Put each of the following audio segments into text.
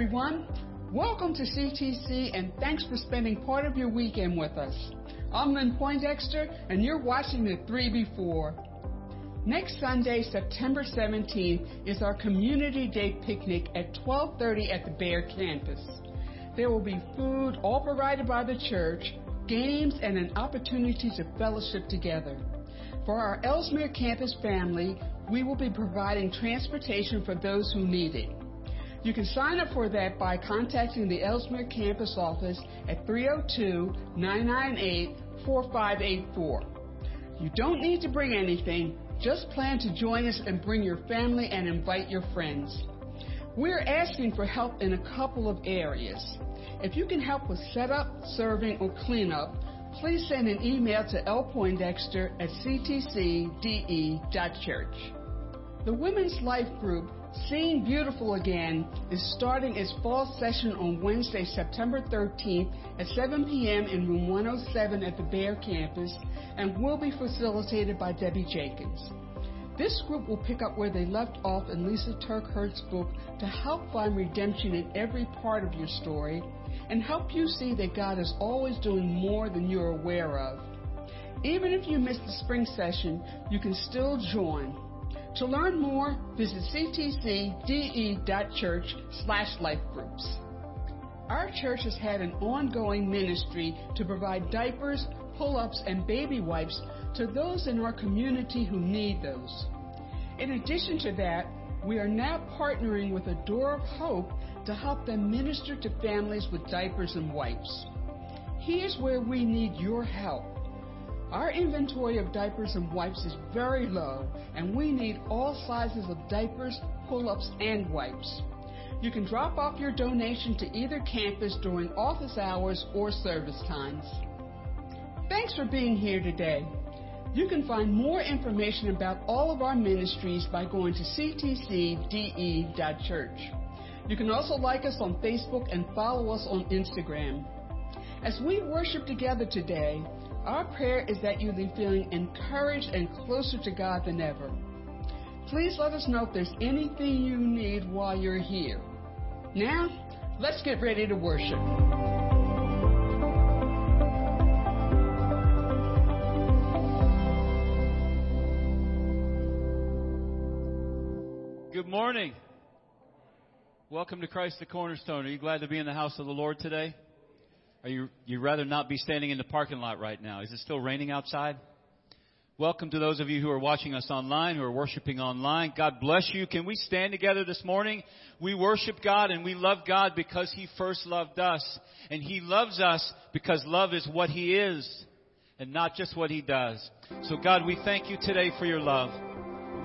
everyone. Welcome to CTC and thanks for spending part of your weekend with us. I'm Lynn Poindexter and you're watching the 3 Before. Next Sunday, September 17th, is our Community Day picnic at 12:30 at the Bear campus. There will be food, all provided by the church, games, and an opportunity to fellowship together. For our Elsmere campus family, we will be providing transportation for those who need it. You can sign up for that by contacting the Elsmere campus office at 302 998 4584. You don't need to bring anything, just plan to join us and bring your family and invite your friends. We're asking for help in a couple of areas. If you can help with setup, serving, or cleanup, please send an email to lpoindexter at ctcde.church. The Women's Life Group Seeing Beautiful Again is starting its fall session on Wednesday, September 13th at 7 p.m. in room 107 at the Bear campus and will be facilitated by Debbie Jenkins. This group will pick up where they left off in Lysa TerKeurst's book to help find redemption in every part of your story and help you see that God is always doing more than you're aware of. Even if you missed the spring session, you can still join. To learn more, visit ctcde.church slash lifegroups. Our church has had an ongoing ministry to provide diapers, pull-ups, and baby wipes to those in our community who need those. In addition to that, we are now partnering with a Door of Hope to help them minister to families with diapers and wipes. Here's where we need your help. Our inventory of diapers and wipes is very low, and we need all sizes of diapers, pull-ups, and wipes. You can drop off your donation to either campus during office hours or service times. Thanks for being here today. You can find more information about all of our ministries by going to ctcde.church. You can also like us on Facebook and follow us on Instagram. As we worship together today, our prayer is that you leave feeling encouraged and closer to God than ever. Please let us know if there's anything you need while you're here. Now, let's get ready to worship. Good morning. Welcome to Christ the Cornerstone. Are you glad to be in the house of the Lord today? Are you you'd rather not be standing in the parking lot right now? Is it still raining outside? Welcome to those of you who are watching us online, who are worshiping online. God bless you. Can we stand together this morning? We worship God and we love God because He first loved us. And He loves us because love is what He is and not just what He does. So God, we thank you today for your love.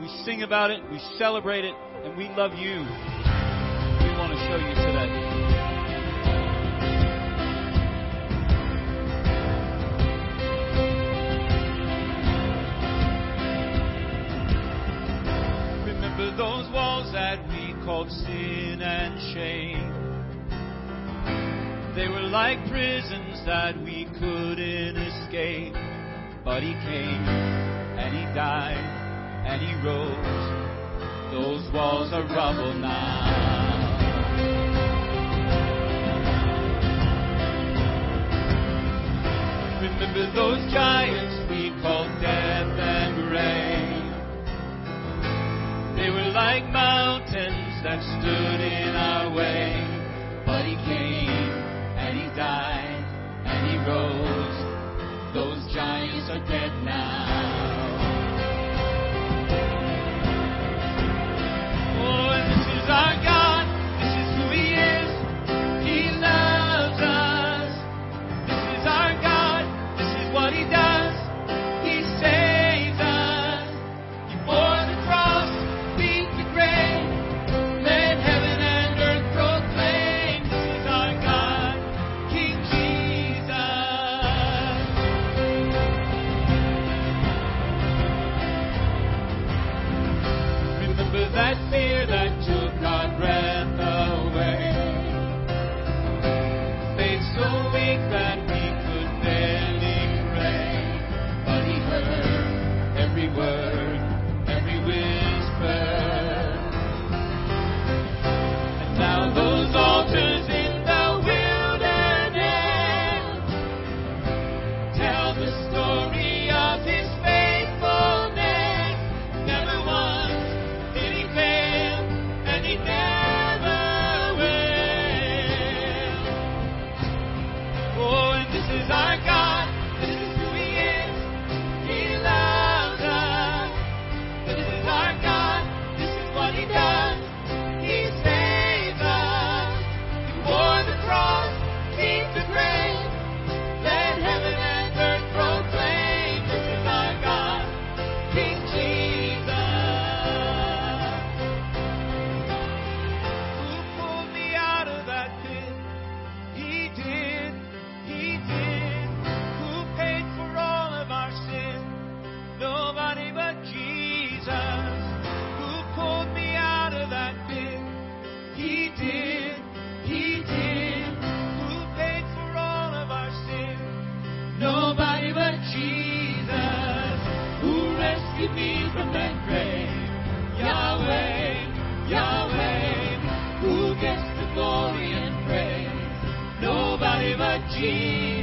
We sing about it, we celebrate it, and we love you. We want to show you today. Those walls that we called sin and shame. They were like prisons that we couldn't escape. But He came and He died and He rose. Those walls are rubble now. Remember those giants we called death They were like mountains that stood in our way. But He came and He died and He rose. Those giants are dead now. Oh, and this is our God. Jesus.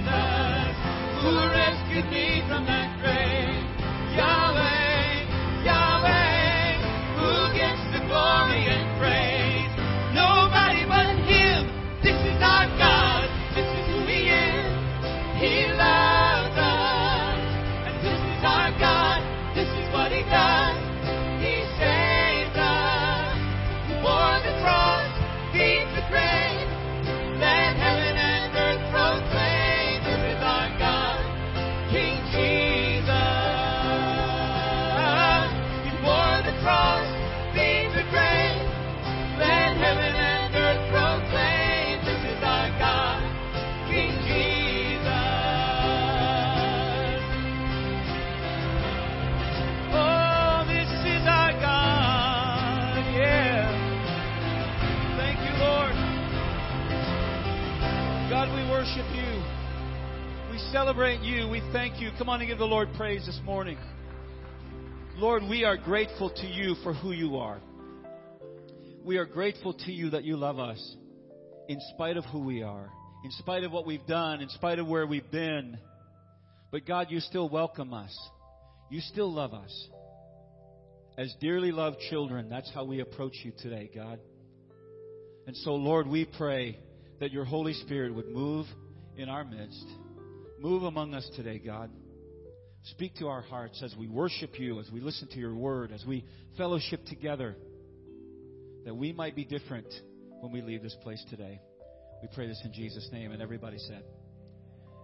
Thank you. Come on and give the Lord praise this morning. Lord, we are grateful to you for who you are. We are grateful to you that you love us in spite of who we are, in spite of what we've done, in spite of where we've been. But God, you still welcome us. You still love us. As dearly loved children, that's how we approach you today, God. And so, Lord, we pray that your Holy Spirit would move in our midst. Move among us today, God. Speak to our hearts as we worship you, as we listen to your word, as we fellowship together, that we might be different when we leave this place today. We pray this in Jesus' name. And everybody said,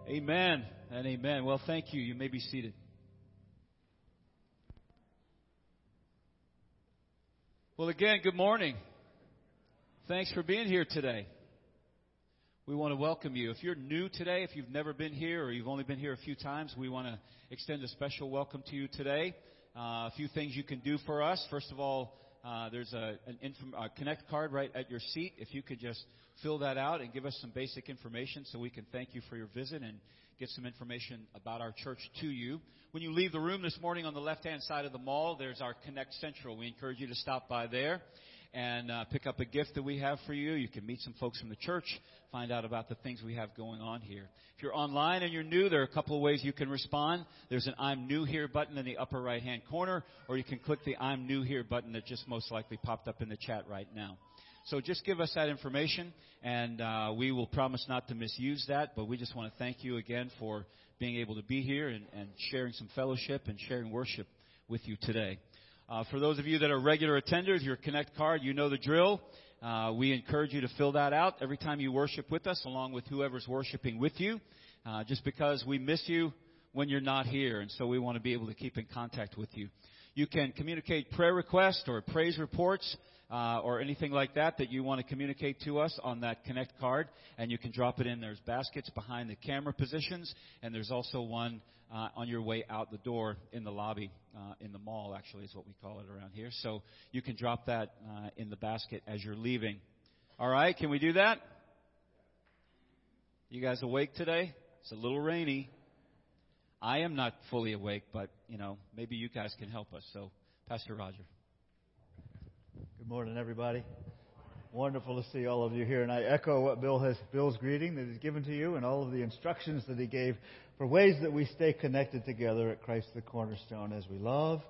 Amen and amen. Well, thank you. You may be seated. Well, again, good morning. Thanks for being here today we want to welcome you. If you're new today, if you've never been here or you've only been here a few times, we want to extend a special welcome to you today. Uh, a few things you can do for us. First of all, uh, there's a, an inform- a connect card right at your seat. If you could just fill that out and give us some basic information so we can thank you for your visit and get some information about our church to you. When you leave the room this morning on the left hand side of the mall, there's our Connect Central. We encourage you to stop by there and uh, pick up a gift that we have for you. You can meet some folks from the church, find out about the things we have going on here. If you're online and you're new, there are a couple of ways you can respond. There's an I'm new here button in the upper right hand corner, or you can click the I'm new here button that just most likely popped up in the chat right now. So just give us that information, and uh, we will promise not to misuse that. But we just want to thank you again for being able to be here and, and sharing some fellowship and sharing worship with you today. Uh, for those of you that are regular attenders, your Connect card, you know the drill. Uh, we encourage you to fill that out every time you worship with us, along with whoever's worshiping with you, uh, just because we miss you when you're not here, and so we want to be able to keep in contact with you. You can communicate prayer requests or praise reports uh, or anything like that that you want to communicate to us on that Connect card, and you can drop it in. There's baskets behind the camera positions, and there's also one uh, on your way out the door in the lobby, uh, in the mall, actually, is what we call it around here. So you can drop that uh, in the basket as you're leaving. All right, can we do that? You guys awake today? It's a little rainy. I am not fully awake, but you know, maybe you guys can help us. So, Pastor Roger. Good morning, everybody. Wonderful to see all of you here. And I echo what Bill has, Bill's greeting that he's given to you and all of the instructions that he gave for ways that we stay connected together at Christ the Cornerstone as we love,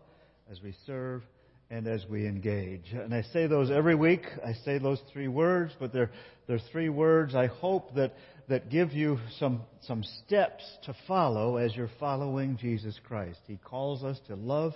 as we serve, and as we engage. And I say those every week. I say those three words, but they're, they're three words I hope that, that give you some, some steps to follow as you're following Jesus Christ. He calls us to love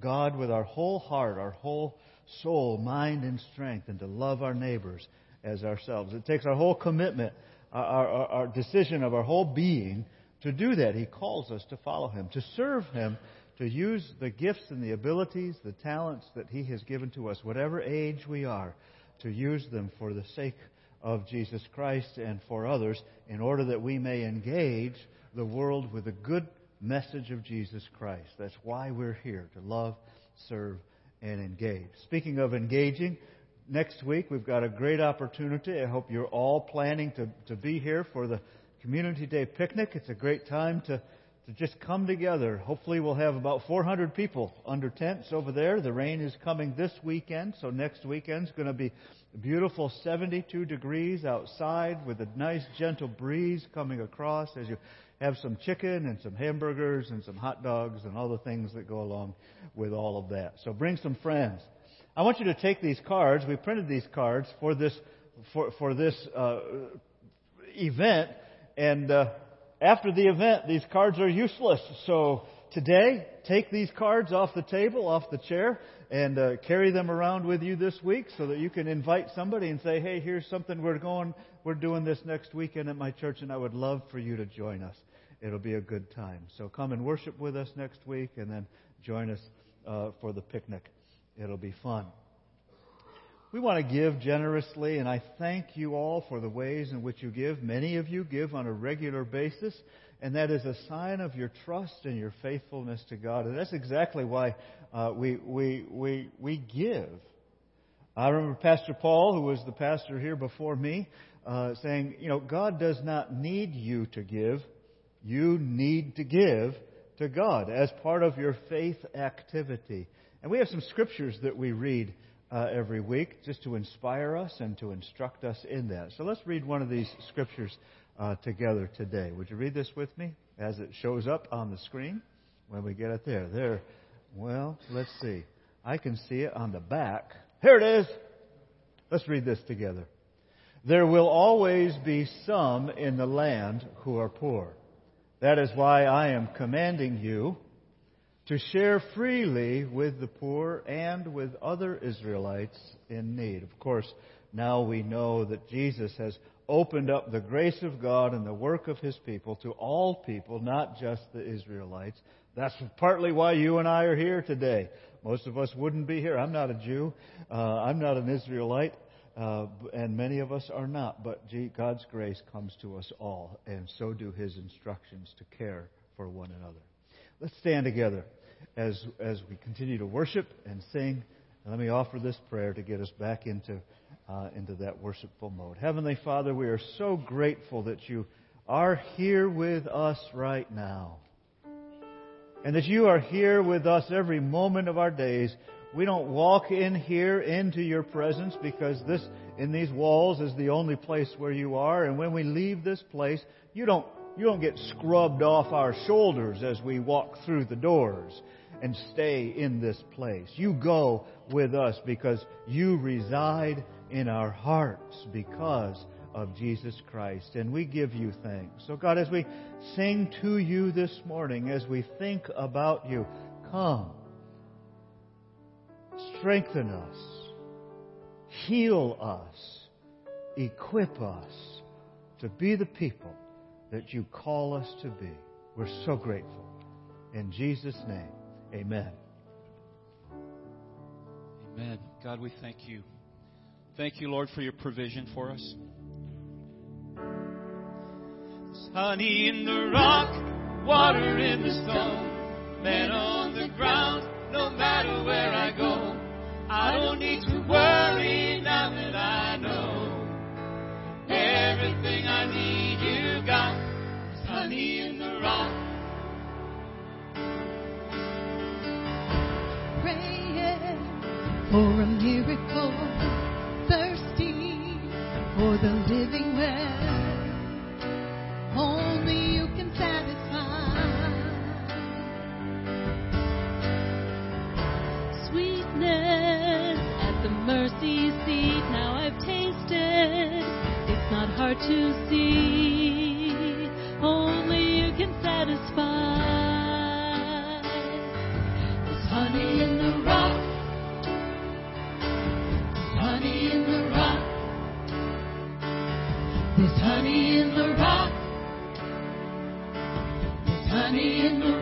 God with our whole heart, our whole soul, mind, and strength, and to love our neighbors as ourselves. It takes our whole commitment, our, our, our decision of our whole being to do that. He calls us to follow Him, to serve Him to use the gifts and the abilities, the talents that He has given to us, whatever age we are, to use them for the sake of Jesus Christ and for others, in order that we may engage the world with the good message of Jesus Christ. That's why we're here, to love, serve, and engage. Speaking of engaging, next week we've got a great opportunity. I hope you're all planning to, to be here for the Community Day picnic. It's a great time to to just come together. Hopefully, we'll have about 400 people under tents over there. The rain is coming this weekend, so next weekend's going to be beautiful 72 degrees outside with a nice gentle breeze coming across as you have some chicken and some hamburgers and some hot dogs and all the things that go along with all of that. So bring some friends. I want you to take these cards. We printed these cards for this for for this uh, event, and uh, after the event, these cards are useless. So today, take these cards off the table, off the chair, and uh, carry them around with you this week so that you can invite somebody and say, "Hey, here's something we're going. We're doing this next weekend at my church, and I would love for you to join us. It'll be a good time. So come and worship with us next week, and then join us uh, for the picnic. It'll be fun." We want to give generously, and I thank you all for the ways in which you give. Many of you give on a regular basis, and that is a sign of your trust and your faithfulness to God. And that's exactly why uh, we, we, we, we give. I remember Pastor Paul, who was the pastor here before me, uh, saying, you know, God does not need you to give. You need to give to God as part of your faith activity. And we have some scriptures that we read uh, every week just to inspire us and to instruct us in that. So let's read one of these scriptures uh, together today. Would you read this with me as it shows up on the screen when we get it there? There. Well, let's see. I can see it on the back. Here it is. Let's read this together. There will always be some in the land who are poor. That is why I am commanding you to share freely with the poor and with other Israelites in need. Of course, now we know that Jesus has opened up the grace of God and the work of His people to all people, not just the Israelites. That's partly why you and I are here today. Most of us wouldn't be here. I'm not a Jew. Uh, I'm not an Israelite. Uh, and many of us are not. But gee, God's grace comes to us all, and so do His instructions to care for one another. Let's stand together as, as we continue to worship and sing. Let me offer this prayer to get us back into, uh, into that worshipful mode. Heavenly Father, we are so grateful that you are here with us right now. And that you are here with us every moment of our days. We don't walk in here into your presence because this, in these walls, is the only place where you are. And when we leave this place, you don't you don't get scrubbed off our shoulders as we walk through the doors and stay in this place. You go with us because you reside in our hearts because of Jesus Christ. And we give you thanks. So, God, as we sing to you this morning, as we think about you, come. Strengthen us. Heal us. Equip us to be the people that you call us to be. We're so grateful. In Jesus' name, amen. Amen. God, we thank you. Thank you, Lord, for your provision for us. honey in the rock, water in the stone, on the ground, no matter where I go. I don't need to worry now that I know everything I need you got honey in the to see. Only you can satisfy. There's honey in the rock. There's honey in the rock. There's honey in the rock. There's honey in the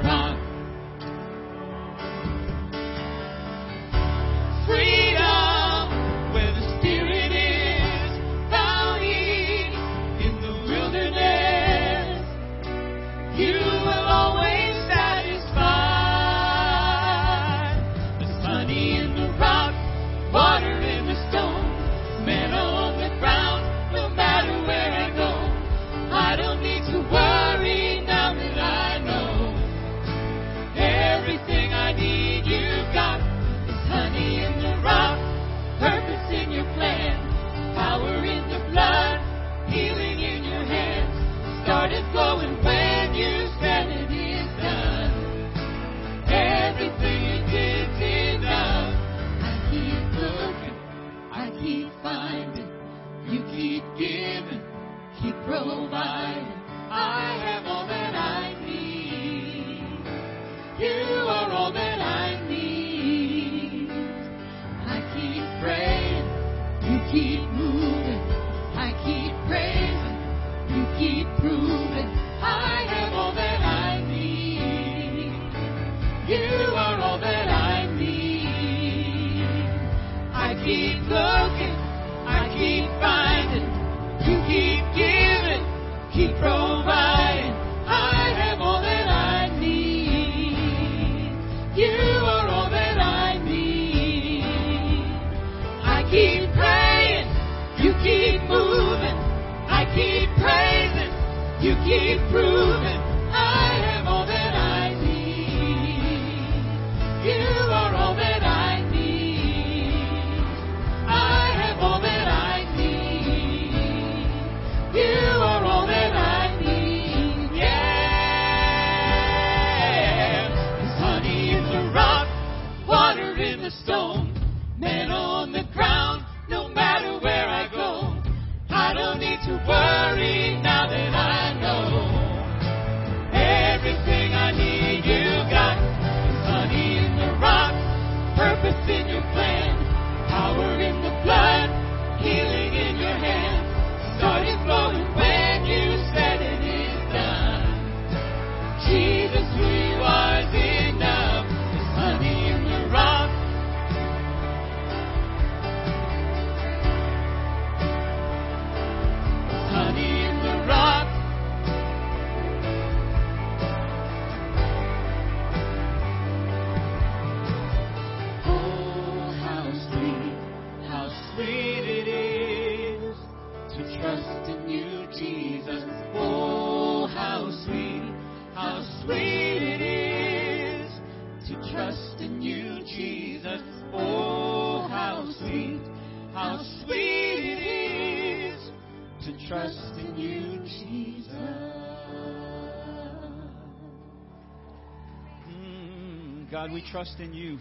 trust in you.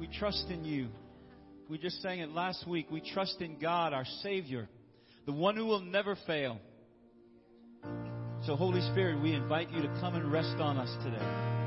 We trust in you. We just sang it last week. We trust in God, our Savior, the one who will never fail. So, Holy Spirit, we invite you to come and rest on us today.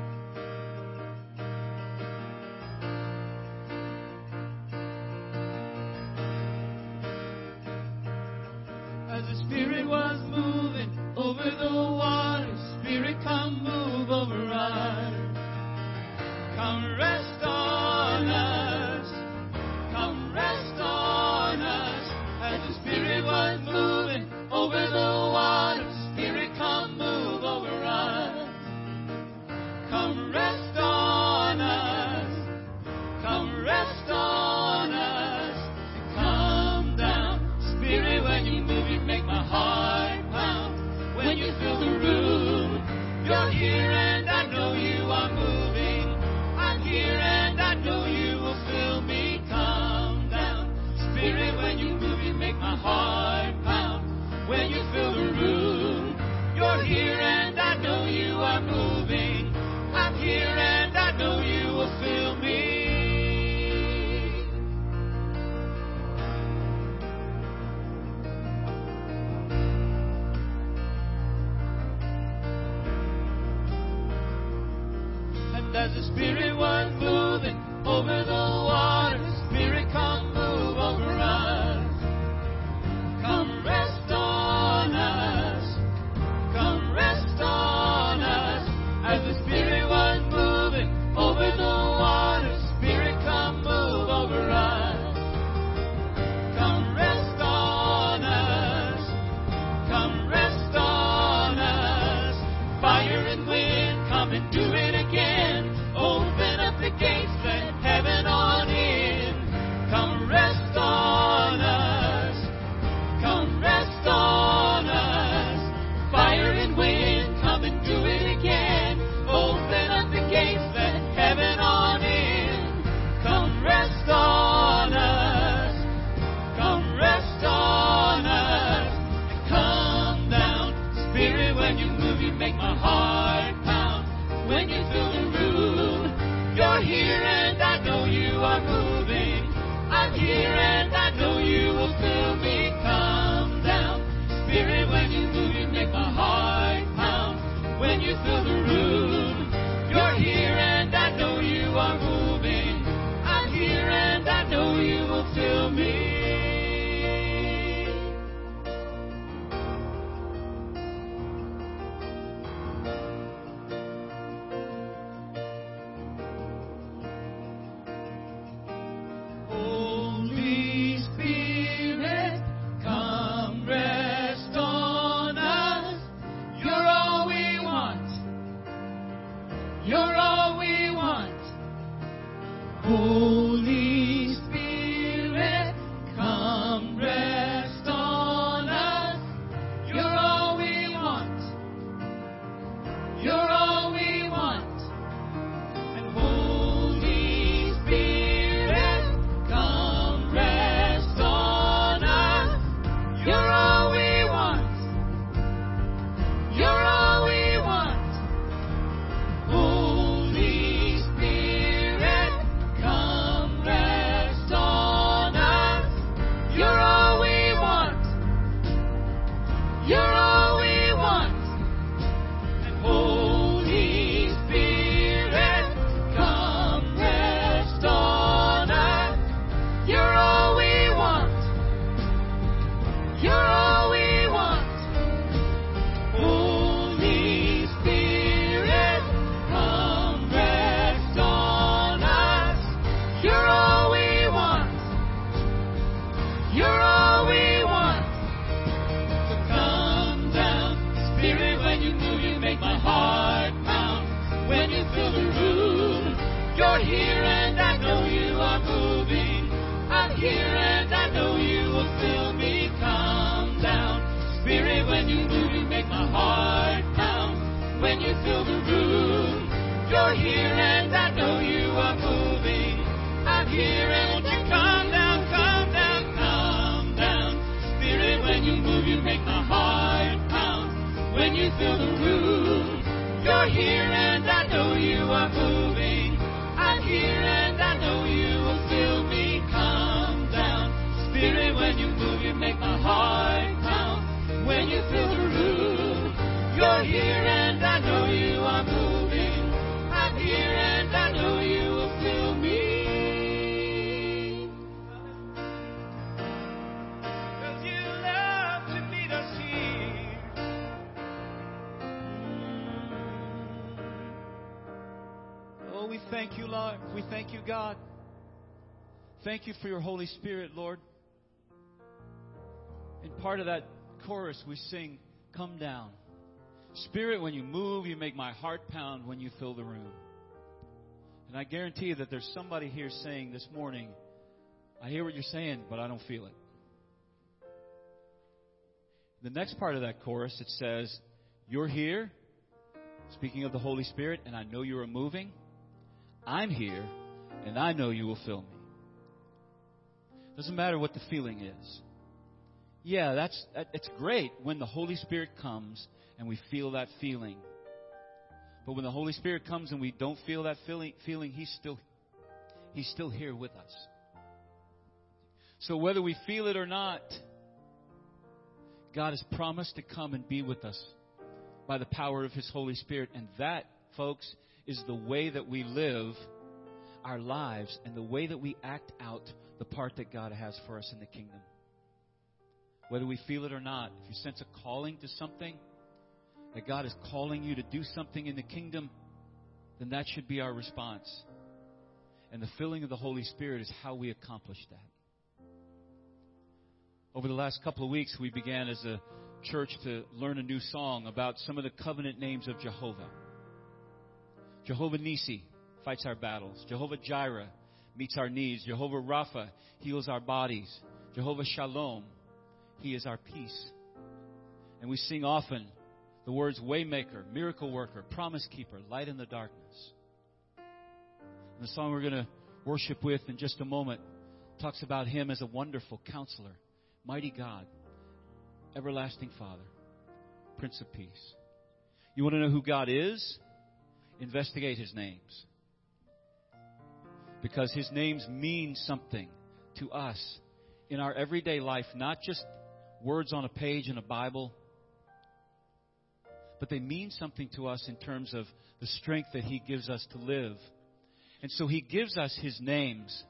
God. Thank you for your Holy Spirit, Lord. And part of that chorus we sing, Come Down. Spirit, when you move, you make my heart pound when you fill the room. And I guarantee you that there's somebody here saying this morning, I hear what you're saying, but I don't feel it. The next part of that chorus, it says, You're here, speaking of the Holy Spirit, and I know you are moving. I'm here, and I know you will fill me. Doesn't matter what the feeling is. Yeah, that's that, it's great when the Holy Spirit comes and we feel that feeling. But when the Holy Spirit comes and we don't feel that feeling, feeling he's still he's still here with us. So whether we feel it or not, God has promised to come and be with us by the power of his Holy Spirit and that folks is the way that we live our lives and the way that we act out the part that God has for us in the kingdom. Whether we feel it or not, if you sense a calling to something, that God is calling you to do something in the kingdom, then that should be our response. And the filling of the Holy Spirit is how we accomplish that. Over the last couple of weeks, we began as a church to learn a new song about some of the covenant names of Jehovah. Jehovah Nissi fights our battles. Jehovah Jireh meets our needs. Jehovah Rapha heals our bodies. Jehovah Shalom, He is our peace. And we sing often the words waymaker, miracle worker, promise keeper, light in the darkness. And the song we're going to worship with in just a moment talks about him as a wonderful counselor, mighty God, everlasting Father, Prince of Peace. You want to know who God is? Investigate his names. Because his names mean something to us in our everyday life, not just words on a page in a Bible, but they mean something to us in terms of the strength that He gives us to live. And so He gives us His names.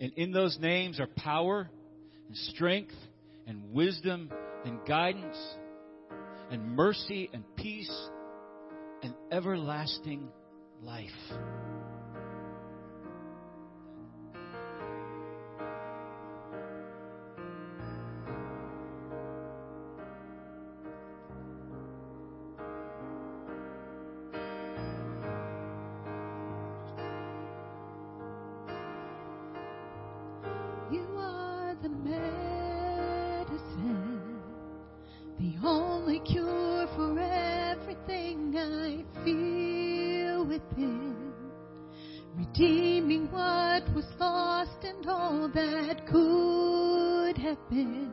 And in those names are power and strength and wisdom and guidance and mercy and peace and everlasting life. Could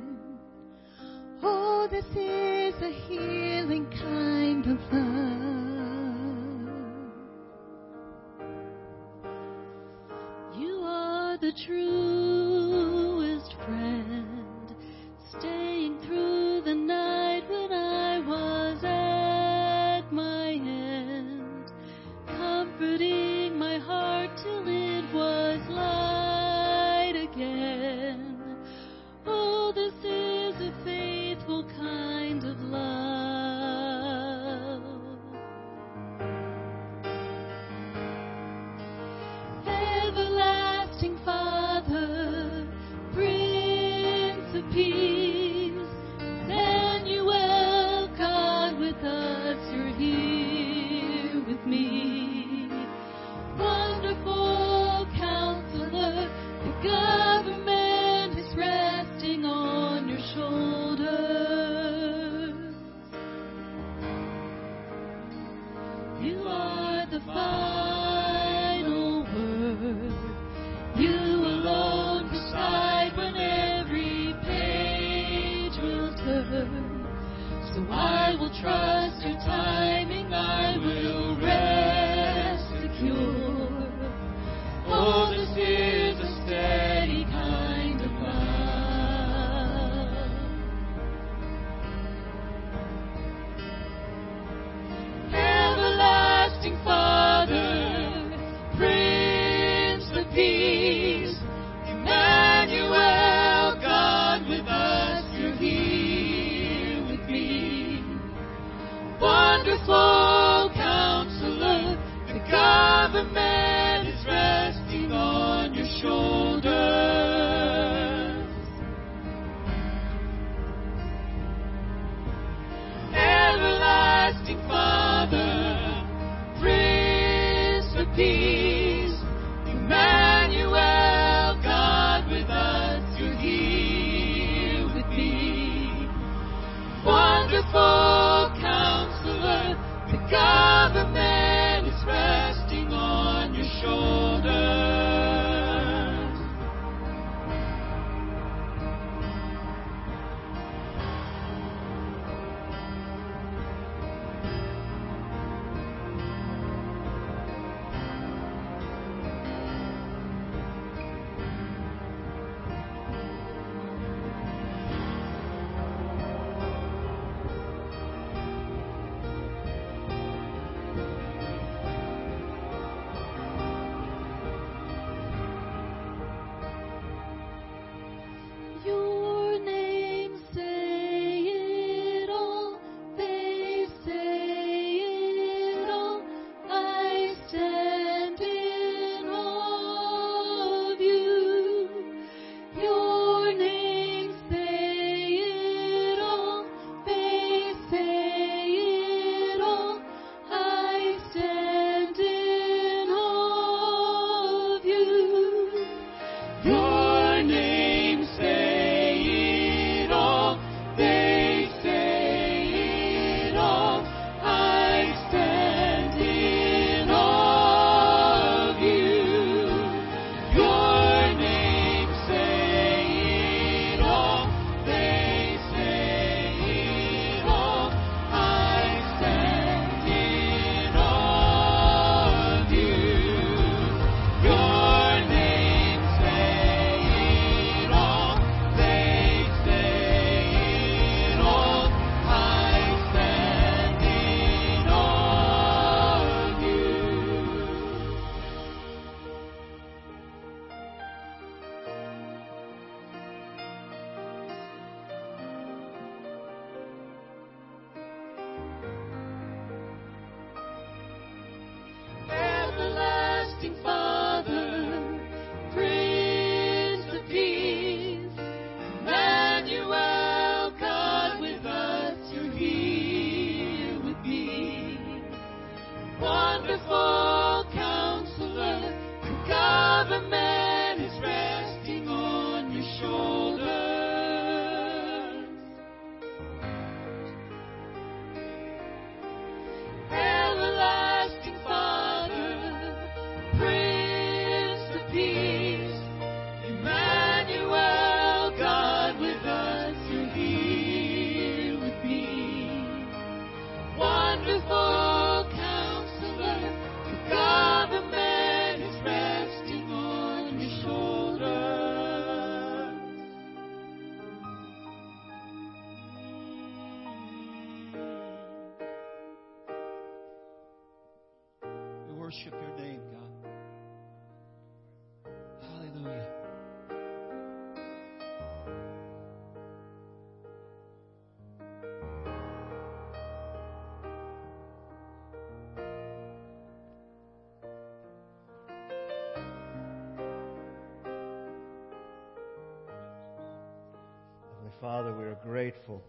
Father, we are grateful.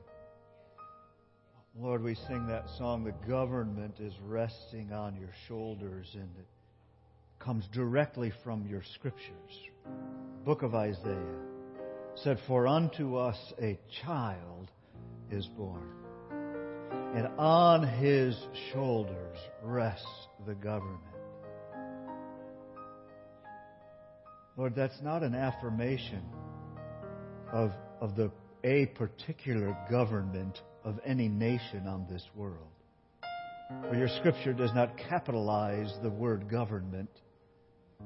Lord, we sing that song, The Government is Resting on Your Shoulders, and it comes directly from your scriptures. Book of Isaiah said, For unto us a child is born, and on his shoulders rests the government. Lord, that's not an affirmation of, of the a particular government of any nation on this world. For your scripture does not capitalize the word government.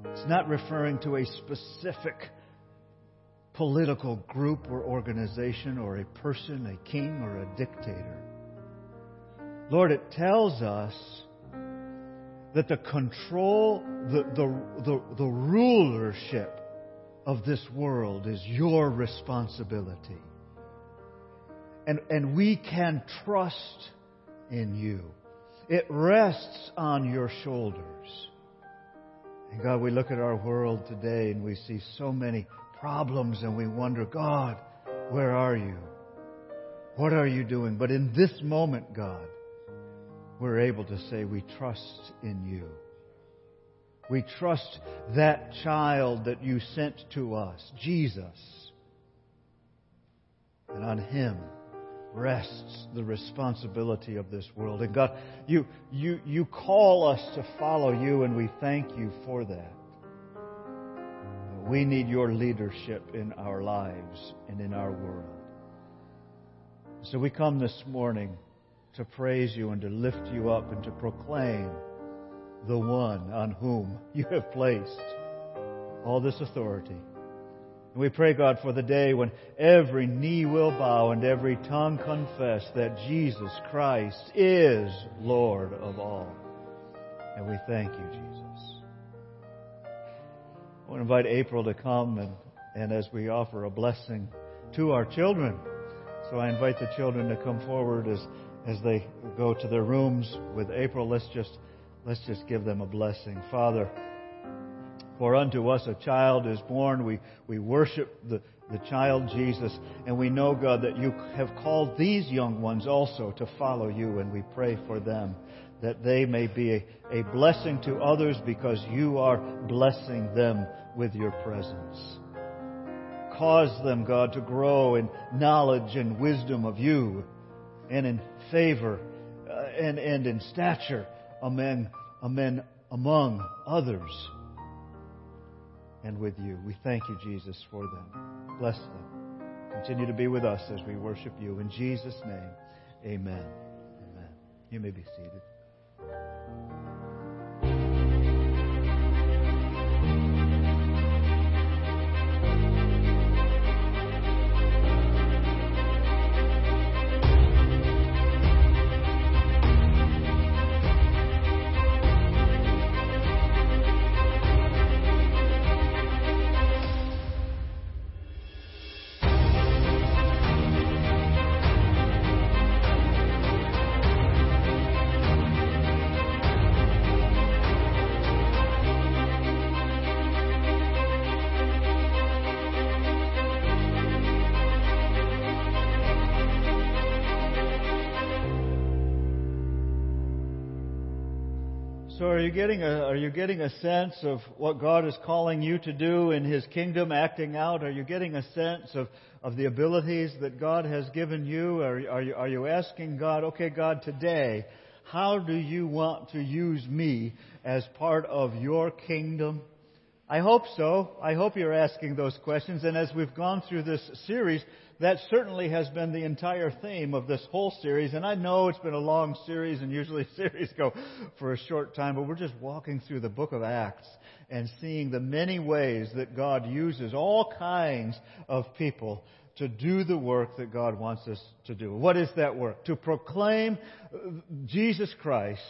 It's not referring to a specific political group or organization or a person, a king or a dictator. Lord, it tells us that the control, the, the, the, the rulership of this world is your responsibility. And, and we can trust in you. It rests on your shoulders. And God, we look at our world today and we see so many problems and we wonder, God, where are you? What are you doing? But in this moment, God, we're able to say we trust in you. We trust that child that you sent to us, Jesus. And on him rests the responsibility of this world. And God, you, you, you call us to follow you, and we thank you for that. We need your leadership in our lives and in our world. So we come this morning to praise you and to lift you up and to proclaim the one on whom you have placed all this authority. And we pray, God, for the day when every knee will bow and every tongue confess that Jesus Christ is Lord of all. And we thank you, Jesus. I want to invite April to come and, and as we offer a blessing to our children. So I invite the children to come forward as, as they go to their rooms with April. Let's just, let's just give them a blessing. Father, for unto us a child is born. We, we worship the, the child Jesus. And we know, God, that you have called these young ones also to follow you. And we pray for them that they may be a, a blessing to others because you are blessing them with your presence. Cause them, God, to grow in knowledge and wisdom of you and in favor uh, and, and in stature among, among, among others and with you. We thank you, Jesus, for them. Bless them. Continue to be with us as we worship you. In Jesus' name, amen. Amen. You may be seated. You getting a are you getting a sense of what God is calling you to do in his kingdom acting out? Are you getting a sense of, of the abilities that God has given you? Are, are you are you asking God, okay God, today, how do you want to use me as part of your kingdom? I hope so. I hope you're asking those questions. And as we've gone through this series, that certainly has been the entire theme of this whole series. And I know it's been a long series, and usually series go for a short time, but we're just walking through the book of Acts and seeing the many ways that God uses all kinds of people to do the work that God wants us to do. What is that work? To proclaim Jesus Christ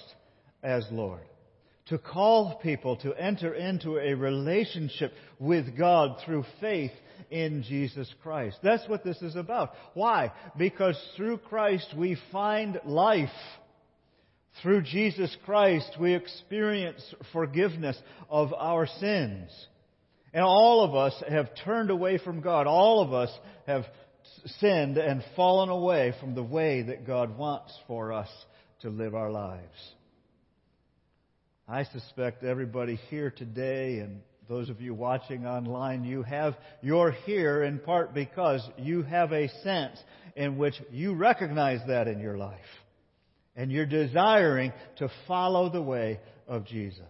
as Lord to call people to enter into a relationship with God through faith in Jesus Christ. That's what this is about. Why? Because through Christ we find life. Through Jesus Christ we experience forgiveness of our sins. And all of us have turned away from God. All of us have sinned and fallen away from the way that God wants for us to live our lives. I suspect everybody here today and those of you watching online, you have, you're here in part because you have a sense in which you recognize that in your life. And you're desiring to follow the way of Jesus.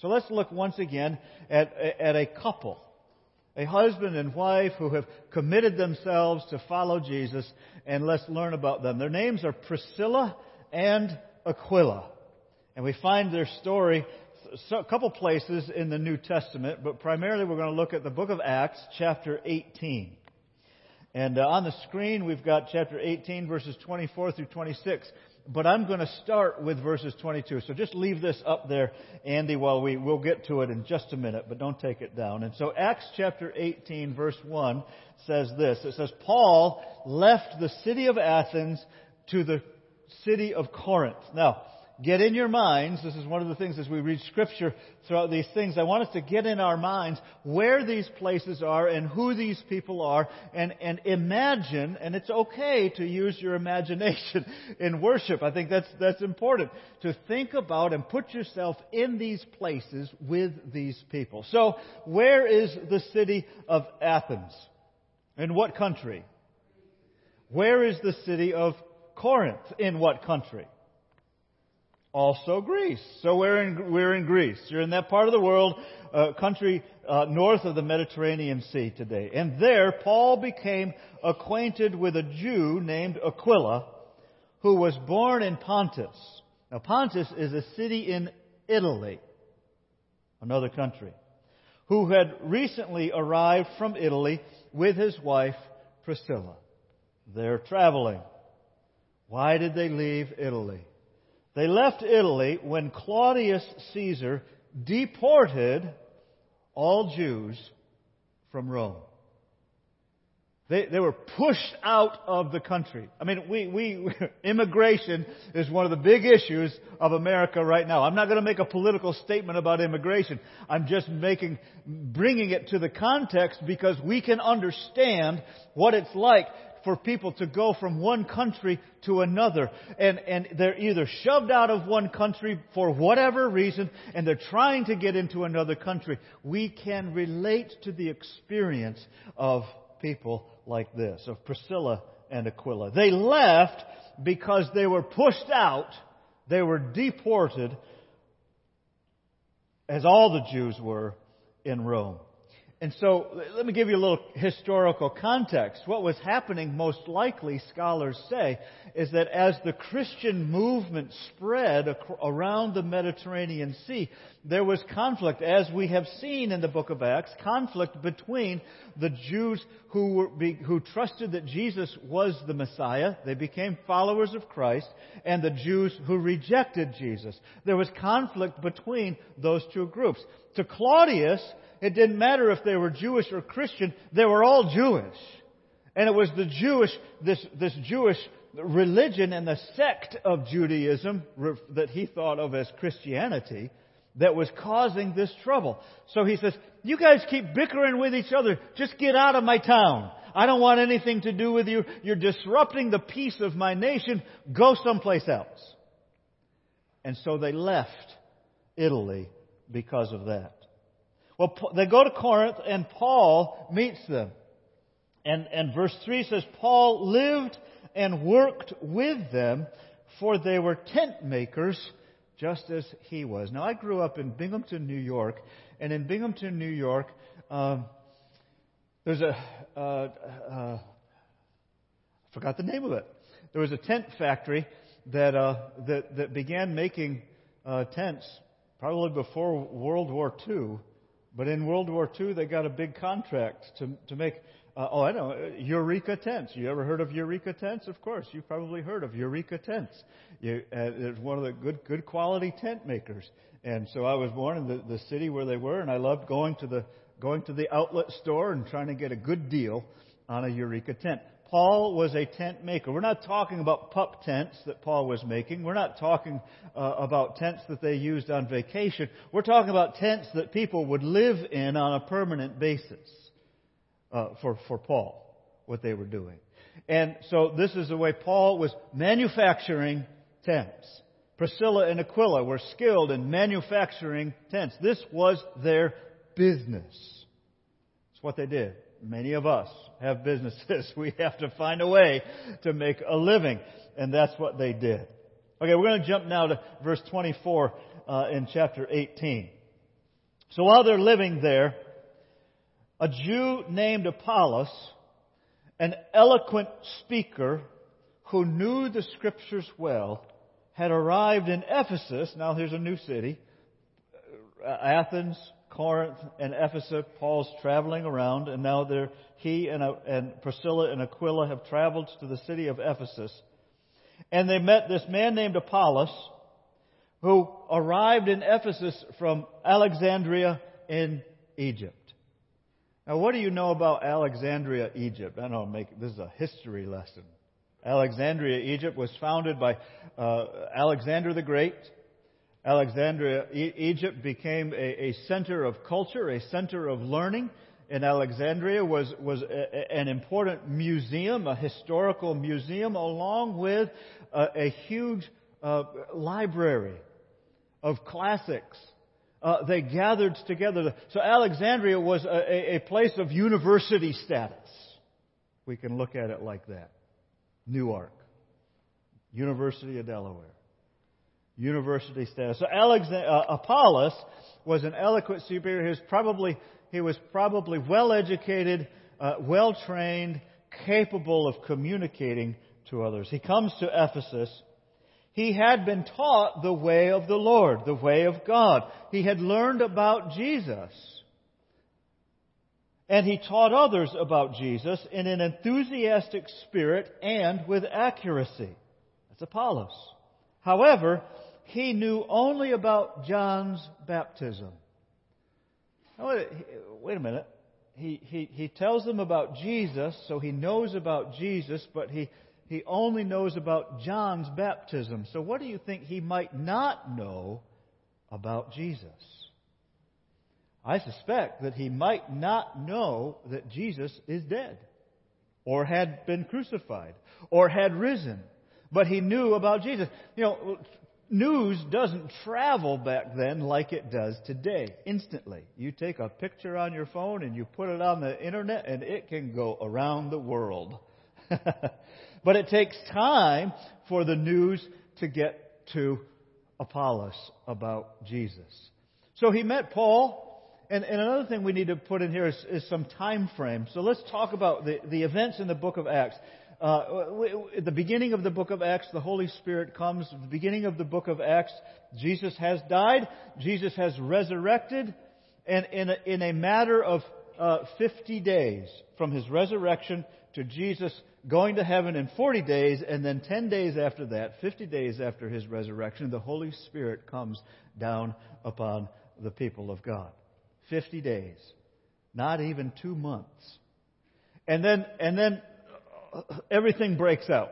So let's look once again at, at a couple. A husband and wife who have committed themselves to follow Jesus, and let's learn about them. Their names are Priscilla and Aquila. And we find their story a couple places in the New Testament, but primarily we're going to look at the book of Acts, chapter 18. And uh, on the screen, we've got chapter 18, verses 24 through 26. But I'm going to start with verses 22. So just leave this up there, Andy, while we, we'll get to it in just a minute, but don't take it down. And so Acts chapter 18, verse 1 says this. It says, Paul left the city of Athens to the city of Corinth. Now, get in your minds, this is one of the things as we read Scripture throughout these things, I want us to get in our minds where these places are and who these people are and, and imagine, and it's okay to use your imagination in worship. I think that's, that's important. To think about and put yourself in these places with these people. So, where is the city of Athens? In what country? Where is the city of Corinth? In what country? Also Greece. So we're in, we're in Greece. You're in that part of the world, uh, country uh, north of the Mediterranean Sea today. And there, Paul became acquainted with a Jew named Aquila, who was born in Pontus. Now, Pontus is a city in Italy, another country, who had recently arrived from Italy with his wife, Priscilla. They're traveling. Why did they leave Italy? They left Italy when Claudius Caesar deported all Jews from Rome. They, they were pushed out of the country. I mean, we, we, immigration is one of the big issues of America right now. I'm not going to make a political statement about immigration. I'm just making, bringing it to the context because we can understand what it's like for people to go from one country to another. And, and they're either shoved out of one country for whatever reason, and they're trying to get into another country. We can relate to the experience of people like this, of Priscilla and Aquila. They left because they were pushed out, they were deported, as all the Jews were in Rome. And so, let me give you a little historical context. What was happening, most likely, scholars say, is that as the Christian movement spread around the Mediterranean Sea, there was conflict, as we have seen in the book of Acts, conflict between the Jews who, were, who trusted that Jesus was the Messiah, they became followers of Christ, and the Jews who rejected Jesus. There was conflict between those two groups. To Claudius, it didn't matter if they were Jewish or Christian, they were all Jewish. And it was the Jewish, this, this Jewish religion and the sect of Judaism that he thought of as Christianity that was causing this trouble. So he says, you guys keep bickering with each other. Just get out of my town. I don't want anything to do with you. You're disrupting the peace of my nation. Go someplace else. And so they left Italy because of that. Well, they go to Corinth and Paul meets them. And, and verse 3 says, Paul lived and worked with them, for they were tent makers just as he was. Now, I grew up in Binghamton, New York, and in Binghamton, New York, um, there's a, uh, uh, I forgot the name of it. There was a tent factory that, uh, that, that began making uh, tents probably before World War II. But in World War II, they got a big contract to, to make, uh, oh, I know, Eureka tents. You ever heard of Eureka tents? Of course, you've probably heard of Eureka tents. You, uh, it's one of the good, good quality tent makers. And so I was born in the, the city where they were, and I loved going to the, going to the outlet store and trying to get a good deal on a Eureka tent. Paul was a tent maker. We're not talking about pup tents that Paul was making. We're not talking uh, about tents that they used on vacation. We're talking about tents that people would live in on a permanent basis uh, for, for Paul, what they were doing. And so this is the way Paul was manufacturing tents. Priscilla and Aquila were skilled in manufacturing tents. This was their business. It's what they did. Many of us have businesses. We have to find a way to make a living. And that's what they did. Okay, we're going to jump now to verse 24 uh, in chapter 18. So while they're living there, a Jew named Apollos, an eloquent speaker who knew the scriptures well, had arrived in Ephesus. Now here's a new city. Athens, Corinth and Ephesus. Paul's traveling around, and now they're, he and, uh, and Priscilla and Aquila have traveled to the city of Ephesus. And they met this man named Apollos, who arrived in Ephesus from Alexandria in Egypt. Now, what do you know about Alexandria, Egypt? I don't make this is a history lesson. Alexandria, Egypt was founded by uh, Alexander the Great. Alexandria, e- Egypt became a, a, center of culture, a center of learning. And Alexandria was, was a, an important museum, a historical museum, along with a, a huge uh, library of classics. Uh, they gathered together. So Alexandria was a, a place of university status. We can look at it like that. Newark, University of Delaware university status. So Alexander, uh, Apollos was an eloquent speaker. He was probably, he was probably well educated, uh, well trained, capable of communicating to others. He comes to Ephesus. He had been taught the way of the Lord, the way of God. He had learned about Jesus. And he taught others about Jesus in an enthusiastic spirit and with accuracy. That's Apollos. However, he knew only about John's baptism. wait a minute. He, he, he tells them about Jesus, so he knows about Jesus, but he, he only knows about John's baptism. So what do you think he might not know about Jesus? I suspect that he might not know that Jesus is dead, or had been crucified, or had risen. But he knew about Jesus. You know, news doesn't travel back then like it does today, instantly. You take a picture on your phone and you put it on the internet and it can go around the world. but it takes time for the news to get to Apollos about Jesus. So he met Paul, and, and another thing we need to put in here is, is some time frame. So let's talk about the, the events in the book of Acts. Uh, at the beginning of the book of Acts, the Holy Spirit comes. At the beginning of the book of Acts, Jesus has died. Jesus has resurrected. And in a, in a matter of uh, 50 days from his resurrection to Jesus going to heaven in 40 days, and then 10 days after that, 50 days after his resurrection, the Holy Spirit comes down upon the people of God. 50 days. Not even two months. And then, and then everything breaks out.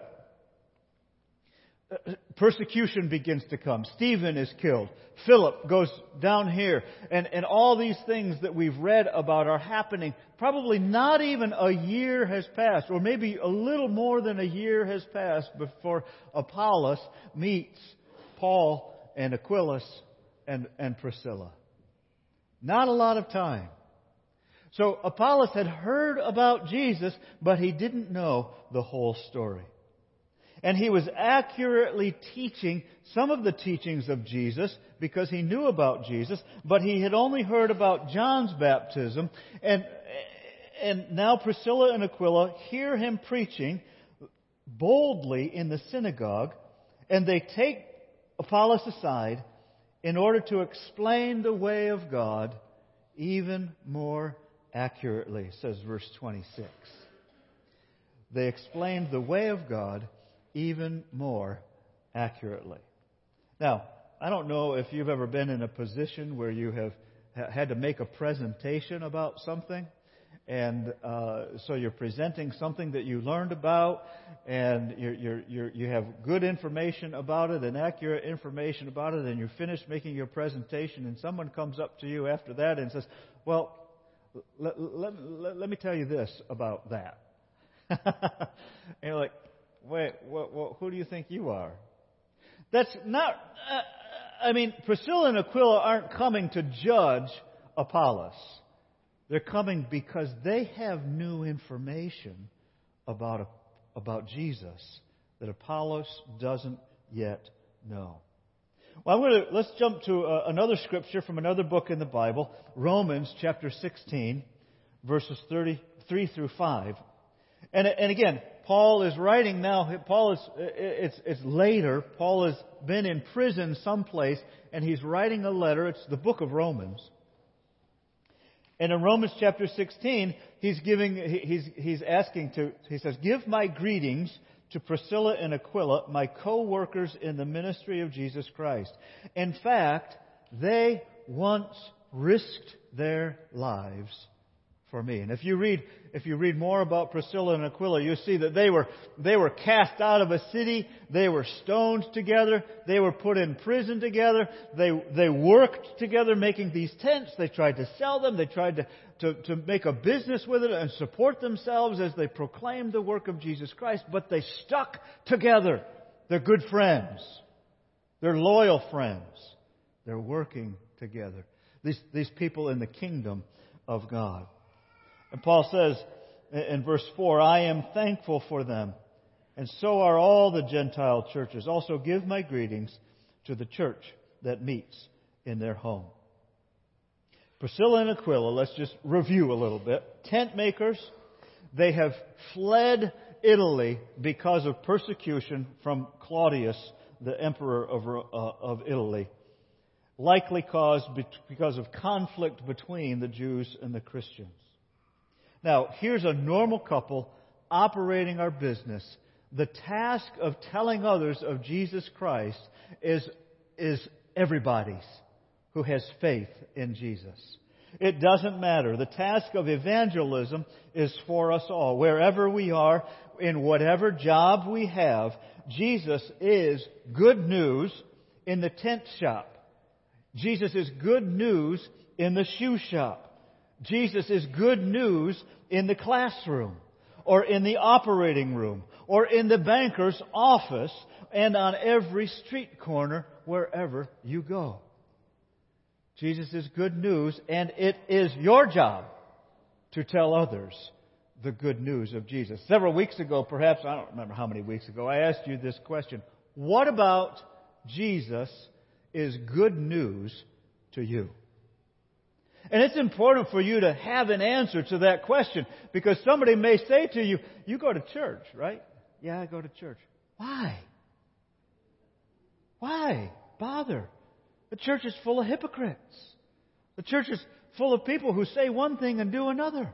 Persecution begins to come. Stephen is killed. Philip goes down here. And, and all these things that we've read about are happening. Probably not even a year has passed, or maybe a little more than a year has passed before Apollos meets Paul and Aquilus and, and Priscilla. Not a lot of time. So Apollos had heard about Jesus, but he didn't know the whole story. And he was accurately teaching some of the teachings of Jesus because he knew about Jesus, but he had only heard about John's baptism. And, and now Priscilla and Aquila hear him preaching boldly in the synagogue, and they take Apollos aside in order to explain the way of God even more accurately, says verse 26. They explained the way of God even more accurately. Now, I don't know if you've ever been in a position where you have had to make a presentation about something. And uh, so you're presenting something that you learned about, and you're, you're, you're, you have good information about it and accurate information about it, and you're finished making your presentation, and someone comes up to you after that and says, Well, let, let, let, let me tell you this about that. and you're like, Wait, what, what, who do you think you are? That's not, uh, I mean, Priscilla and Aquila aren't coming to judge Apollos. They're coming because they have new information about, about Jesus that Apollos doesn't yet know. Well, I'm going to, let's jump to uh, another scripture from another book in the Bible, Romans chapter 16, verses 33 through 5. And, and again, Paul is writing now, Paul is, it's, it's later, Paul has been in prison someplace, and he's writing a letter. It's the book of Romans. And in Romans chapter 16, he's giving, he's, he's asking to, he says, Give my greetings to Priscilla and Aquila, my co-workers in the ministry of Jesus Christ. In fact, they once risked their lives for me. And if you read, if you read more about Priscilla and Aquila, you see that they were, they were cast out of a city, they were stoned together, they were put in prison together, they, they worked together making these tents, they tried to sell them, they tried to, to, to make a business with it and support themselves as they proclaimed the work of Jesus Christ, but they stuck together. They're good friends. They're loyal friends. They're working together. These, these people in the kingdom of God. And Paul says in verse 4, I am thankful for them, and so are all the Gentile churches. Also give my greetings to the church that meets in their home. Priscilla and Aquila, let's just review a little bit. Tent makers, they have fled Italy because of persecution from Claudius, the emperor of, uh, of Italy, likely caused because of conflict between the Jews and the Christians. Now, here's a normal couple operating our business. The task of telling others of Jesus Christ is, is everybody's who has faith in Jesus. It doesn't matter. The task of evangelism is for us all. Wherever we are, in whatever job we have, Jesus is good news in the tent shop. Jesus is good news in the shoe shop. Jesus is good news in the classroom, or in the operating room, or in the banker's office, and on every street corner wherever you go. Jesus is good news, and it is your job to tell others the good news of Jesus. Several weeks ago, perhaps, I don't remember how many weeks ago, I asked you this question. What about Jesus is good news to you? And it's important for you to have an answer to that question because somebody may say to you, You go to church, right? Yeah, I go to church. Why? Why bother? The church is full of hypocrites. The church is full of people who say one thing and do another.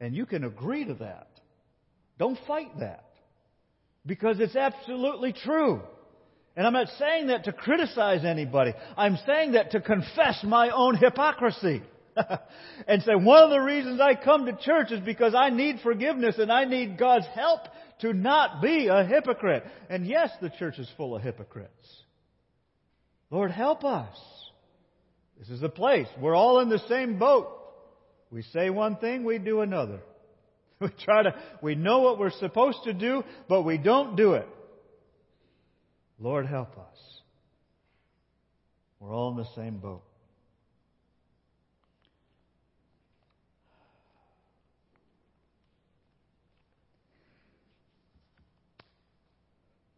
And you can agree to that. Don't fight that. Because it's absolutely true. And I'm not saying that to criticize anybody. I'm saying that to confess my own hypocrisy. and say, one of the reasons I come to church is because I need forgiveness and I need God's help to not be a hypocrite. And yes, the church is full of hypocrites. Lord, help us. This is the place. We're all in the same boat. We say one thing, we do another. We try to, we know what we're supposed to do, but we don't do it. Lord, help us. We're all in the same boat.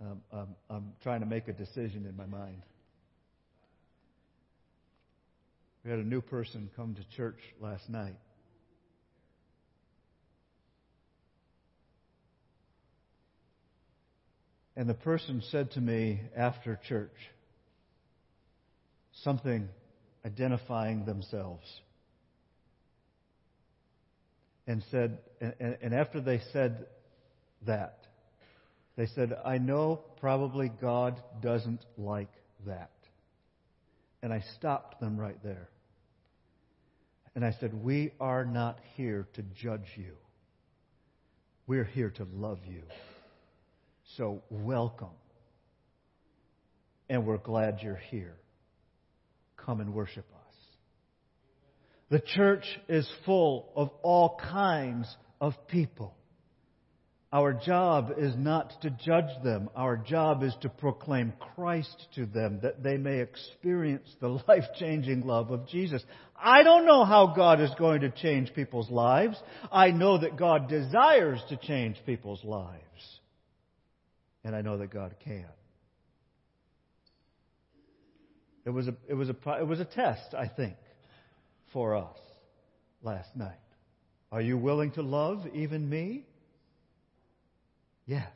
Um, um, I'm trying to make a decision in my mind. We had a new person come to church last night. And the person said to me after church something identifying themselves. And said, and, and after they said that, they said, I know probably God doesn't like that. And I stopped them right there. And I said, We are not here to judge you. We're here to love you. So welcome. And we're glad you're here. Come and worship us. The church is full of all kinds of people. Our job is not to judge them. Our job is to proclaim Christ to them that they may experience the life changing love of Jesus. I don't know how God is going to change people's lives. I know that God desires to change people's lives. And I know that God can. It was a, it was a, it was a test, I think, for us last night. Are you willing to love even me? Yes,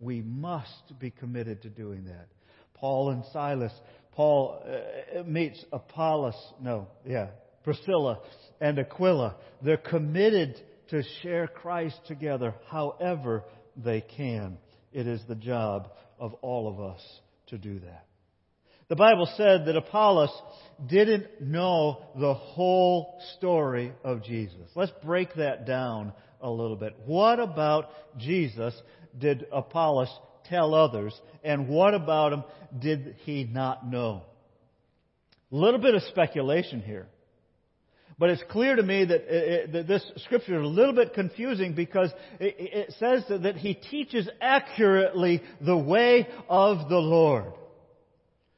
we must be committed to doing that. Paul and Silas, Paul uh, meets Apollos, no, yeah, Priscilla and Aquila. They're committed to share Christ together however they can. It is the job of all of us to do that. The Bible said that Apollos didn't know the whole story of Jesus. Let's break that down a little bit. What about Jesus did Apollos tell others? And what about him did he not know? A little bit of speculation here. But it's clear to me that, it, that this scripture is a little bit confusing because it, it says that he teaches accurately the way of the Lord.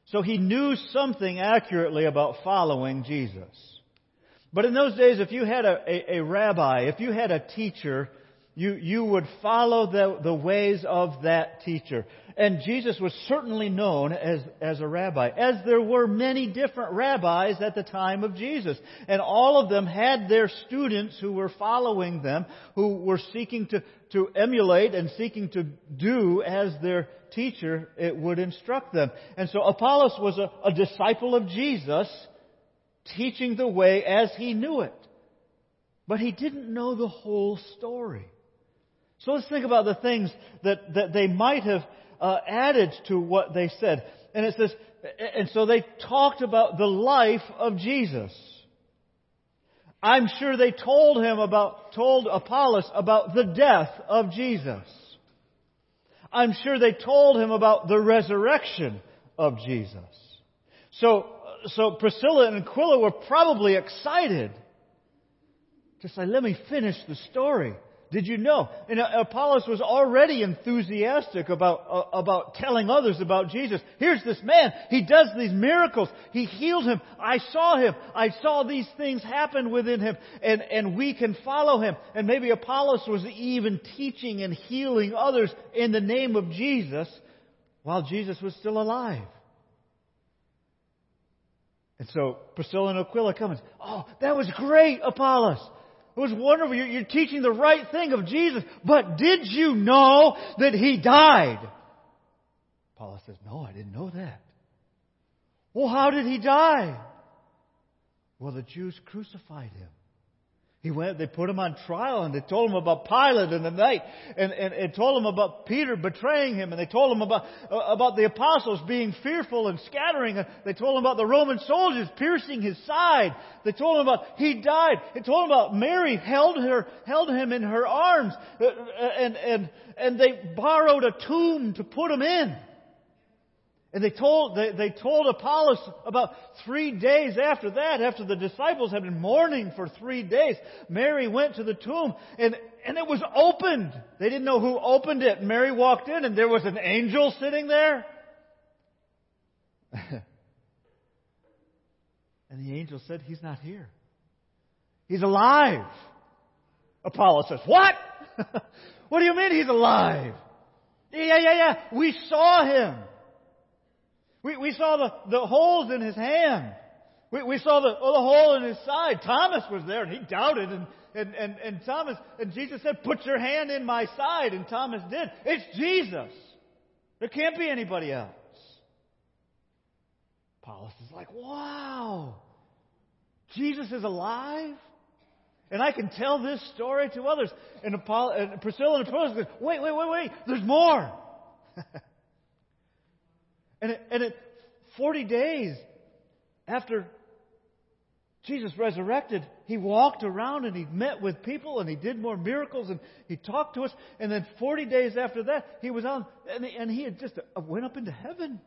So he knew something accurately about following Jesus. But in those days, if you had a, a, a rabbi, if you had a teacher, you, you would follow the, the ways of that teacher. And Jesus was certainly known as, as a rabbi, as there were many different rabbis at the time of Jesus. And all of them had their students who were following them, who were seeking to, to emulate and seeking to do as their teacher it would instruct them. And so Apollos was a, a disciple of Jesus, teaching the way as he knew it. But he didn't know the whole story. So let's think about the things that, that they might have uh, added to what they said. And it says, and so they talked about the life of Jesus. I'm sure they told him about, told Apollos about the death of Jesus. I'm sure they told him about the resurrection of Jesus. So, so Priscilla and Aquila were probably excited to say, let me finish the story. Did you know? And uh, Apollos was already enthusiastic about, uh, about telling others about Jesus. Here's this man. He does these miracles. He healed him. I saw him. I saw these things happen within him. And, and we can follow him. And maybe Apollos was even teaching and healing others in the name of Jesus while Jesus was still alive. And so Priscilla and Aquila come and Oh, that was great, Apollos. It was wonderful. You're, teaching the right thing of Jesus. But did you know that he died? Paul says, No, I didn't know that. Well, how did he die? Well, the Jews crucified him. He went, they put him on trial and they told him about Pilate in the night and, and, and told him about Peter betraying him and they told him about, uh, about the apostles being fearful and scattering. And they told him about the Roman soldiers piercing his side. They told him about he died. They told him about Mary held her, held him in her arms uh, and, and, and they borrowed a tomb to put him in. And they told, they, they told Apollos about three days after that, after the disciples had been mourning for three days, Mary went to the tomb and, and it was opened. They didn't know who opened it. Mary walked in and there was an angel sitting there. And the angel said, He's not here. He's alive. Apollos says, What? what do you mean he's alive? Yeah, yeah, yeah. We saw him. We, we saw the, the holes in his hand. We, we saw the, oh, the hole in his side. Thomas was there and he doubted and, and, and, and Thomas, and Jesus said, put your hand in my side. And Thomas did. It's Jesus. There can't be anybody else. Paulus is like, wow. Jesus is alive? And I can tell this story to others. And, Apollo, and Priscilla and Apollos go, wait, wait, wait, wait, there's more. and, it, and it, 40 days after Jesus resurrected, he walked around and he met with people and he did more miracles and he talked to us. And then 40 days after that, he was on, and he, and he had just uh, went up into heaven.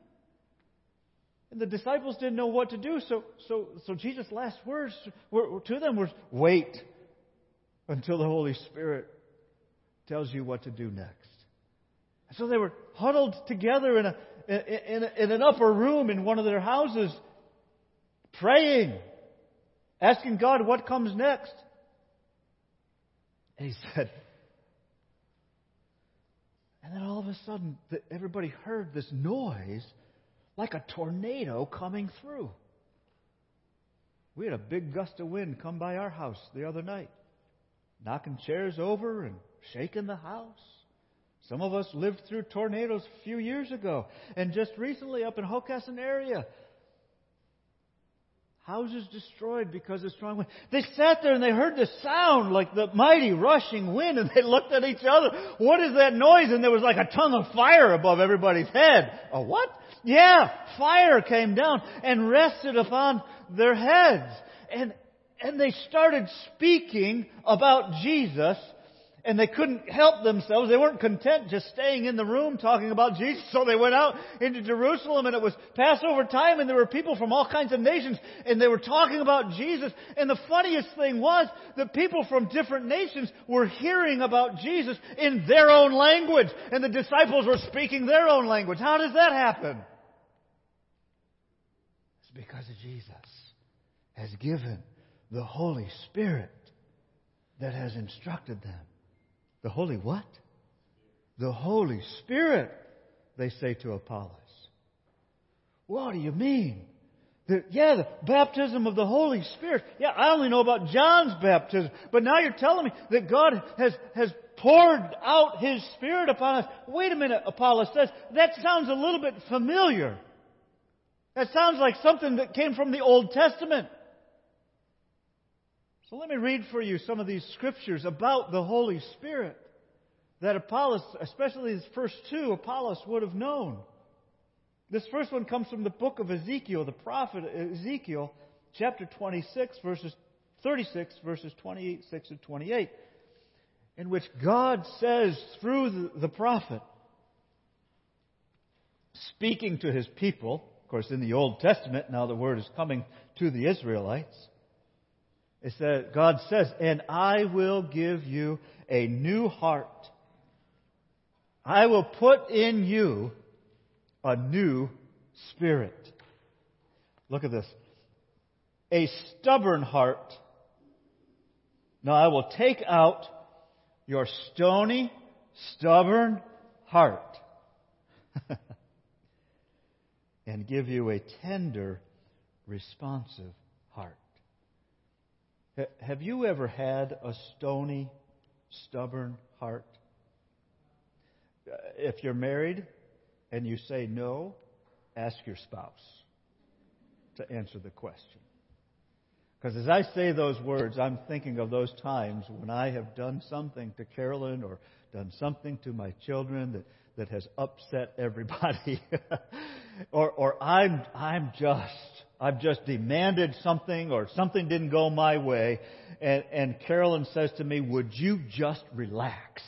And the disciples didn't know what to do, so, so, so Jesus' last words were, to them was, wait until the Holy Spirit tells you what to do next. And so they were huddled together in, a, in, in an upper room in one of their houses, praying, asking God what comes next. And he said, and then all of a sudden, everybody heard this noise like a tornado coming through. We had a big gust of wind come by our house the other night, knocking chairs over and shaking the house. Some of us lived through tornadoes a few years ago, and just recently up in Hockessin area, houses destroyed because of strong wind. They sat there and they heard the sound like the mighty rushing wind, and they looked at each other. What is that noise? And there was like a tongue of fire above everybody's head. A what? Yeah, fire came down and rested upon their heads. And, and they started speaking about Jesus and they couldn't help themselves. They weren't content just staying in the room talking about Jesus, so they went out into Jerusalem and it was Passover time and there were people from all kinds of nations and they were talking about Jesus. And the funniest thing was that people from different nations were hearing about Jesus in their own language and the disciples were speaking their own language. How does that happen? It's because Jesus has given the Holy Spirit that has instructed them. The Holy what? The Holy Spirit, they say to Apollos. What do you mean? The, yeah, the baptism of the Holy Spirit. Yeah, I only know about John's baptism, but now you're telling me that God has, has poured out His Spirit upon us. Wait a minute, Apollos says. That sounds a little bit familiar. That sounds like something that came from the Old Testament. So let me read for you some of these scriptures about the Holy Spirit that Apollos, especially his first two, Apollos would have known. This first one comes from the book of Ezekiel, the prophet Ezekiel, chapter 26, verses 36, verses 26 and 28, in which God says through the prophet, speaking to his people, of course, in the Old Testament, now the word is coming to the Israelites. It says, God says, and I will give you a new heart. I will put in you a new spirit. Look at this. A stubborn heart. Now I will take out your stony, stubborn heart and give you a tender, responsive heart. Have you ever had a stony, stubborn heart? Uh, if you're married and you say no, ask your spouse to answer the question. Because as I say those words, I'm thinking of those times when I have done something to Carolyn or done something to my children that, that has upset everybody. or, or I'm, I'm just I've just demanded something or something didn't go my way. And, and Carolyn says to me, would you just relax?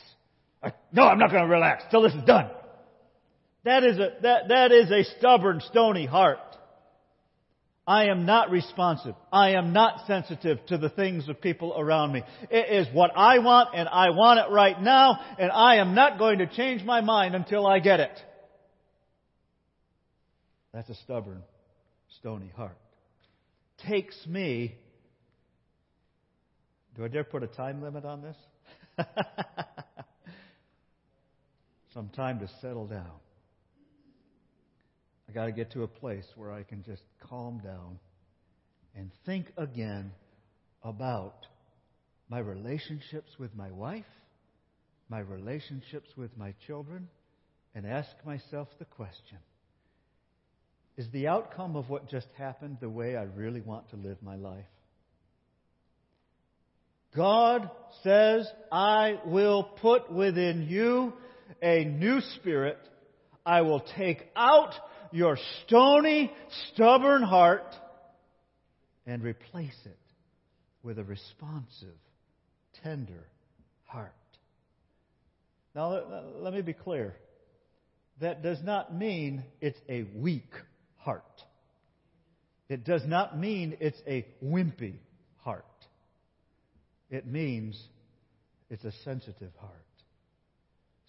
I, no, I'm not going to relax till this is done. That is a, that, that is a stubborn, stony heart. I am not responsive. I am not sensitive to the things of people around me. It is what I want and I want it right now and I am not going to change my mind until I get it. That's a stubborn, stony heart. takes me. Do I dare put a time limit on this? Some time to settle down. I got to get to a place where I can just calm down and think again about my relationships with my wife, my relationships with my children, and ask myself the question Is the outcome of what just happened the way I really want to live my life? God says, I will put within you a new spirit. I will take out your stony, stubborn heart and replace it with a responsive, tender heart. Now, let me be clear. That does not mean it's a weak heart. It does not mean it's a wimpy heart. It means it's a sensitive heart.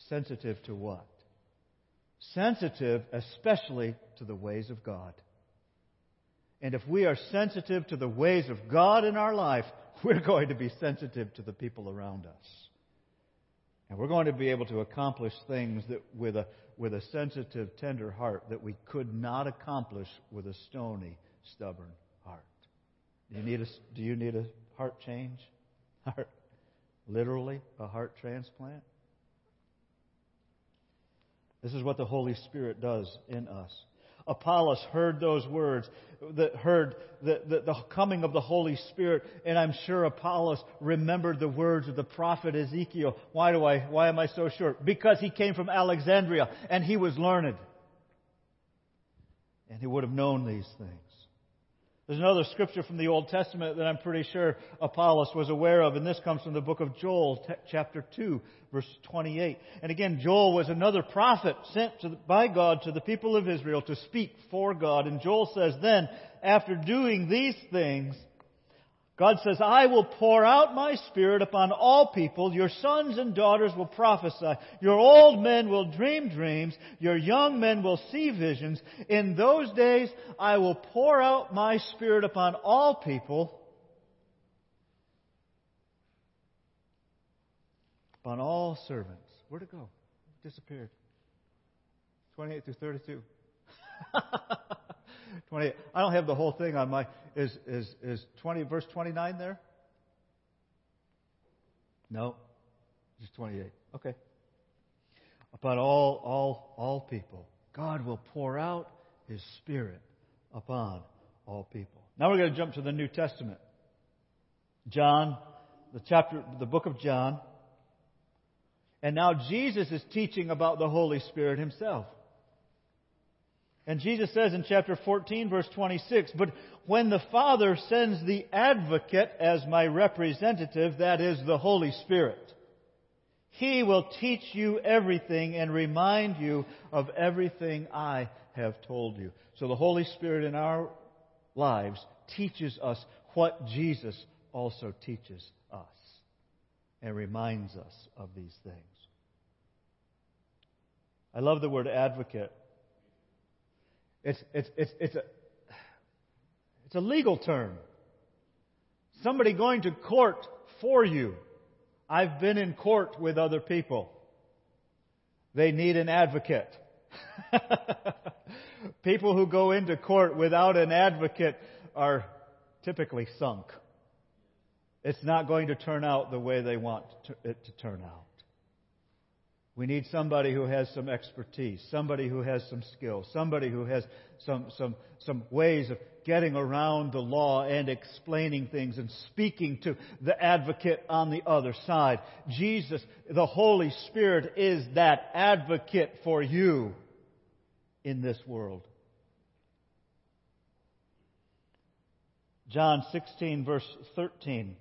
Sensitive to what? Sensitive especially to the ways of God. And if we are sensitive to the ways of God in our life, we're going to be sensitive to the people around us. And we're going to be able to accomplish things that with a, with a sensitive, tender heart that we could not accomplish with a stony, stubborn heart. Do you need a, do you need a heart change? Heart, literally, a heart transplant? This is what the Holy Spirit does in us. Apollos heard those words, that heard the, the, the, coming of the Holy Spirit, and I'm sure Apollos remembered the words of the prophet Ezekiel. Why do I, why am I so sure? Because he came from Alexandria and he was learned. And he would have known these things. There's another scripture from the Old Testament that I'm pretty sure Apollos was aware of, and this comes from the book of Joel, t- chapter 2, verse 28. And again, Joel was another prophet sent the, by God to the people of Israel to speak for God. And Joel says, Then, after doing these things, God says, I will pour out my spirit upon all people. Your sons and daughters will prophesy. Your old men will dream dreams. Your young men will see visions. In those days, I will pour out my spirit upon all people. Upon all servants. Where'd it go? It disappeared. 28 through 32. 28. I don't have the whole thing on my. Is, is, is 20, verse 29 there? No. Just 28. Okay. Upon all, all, all people, God will pour out His Spirit upon all people. Now we're going to jump to the New Testament. John, the chapter, the book of John. And now Jesus is teaching about the Holy Spirit Himself. And Jesus says in chapter 14, verse 26, But when the Father sends the advocate as my representative, that is the Holy Spirit, he will teach you everything and remind you of everything I have told you. So the Holy Spirit in our lives teaches us what Jesus also teaches us and reminds us of these things. I love the word advocate it's, it's, it's, it's, a, it's a legal term. Somebody going to court for you. I've been in court with other people. They need an advocate. people who go into court without an advocate are typically sunk. It's not going to turn out the way they want it to turn out. We need somebody who has some expertise, somebody who has some skill, somebody who has some, some, some ways of getting around the law and explaining things and speaking to the advocate on the other side. Jesus, the Holy Spirit, is that advocate for you in this world. John 16, verse 13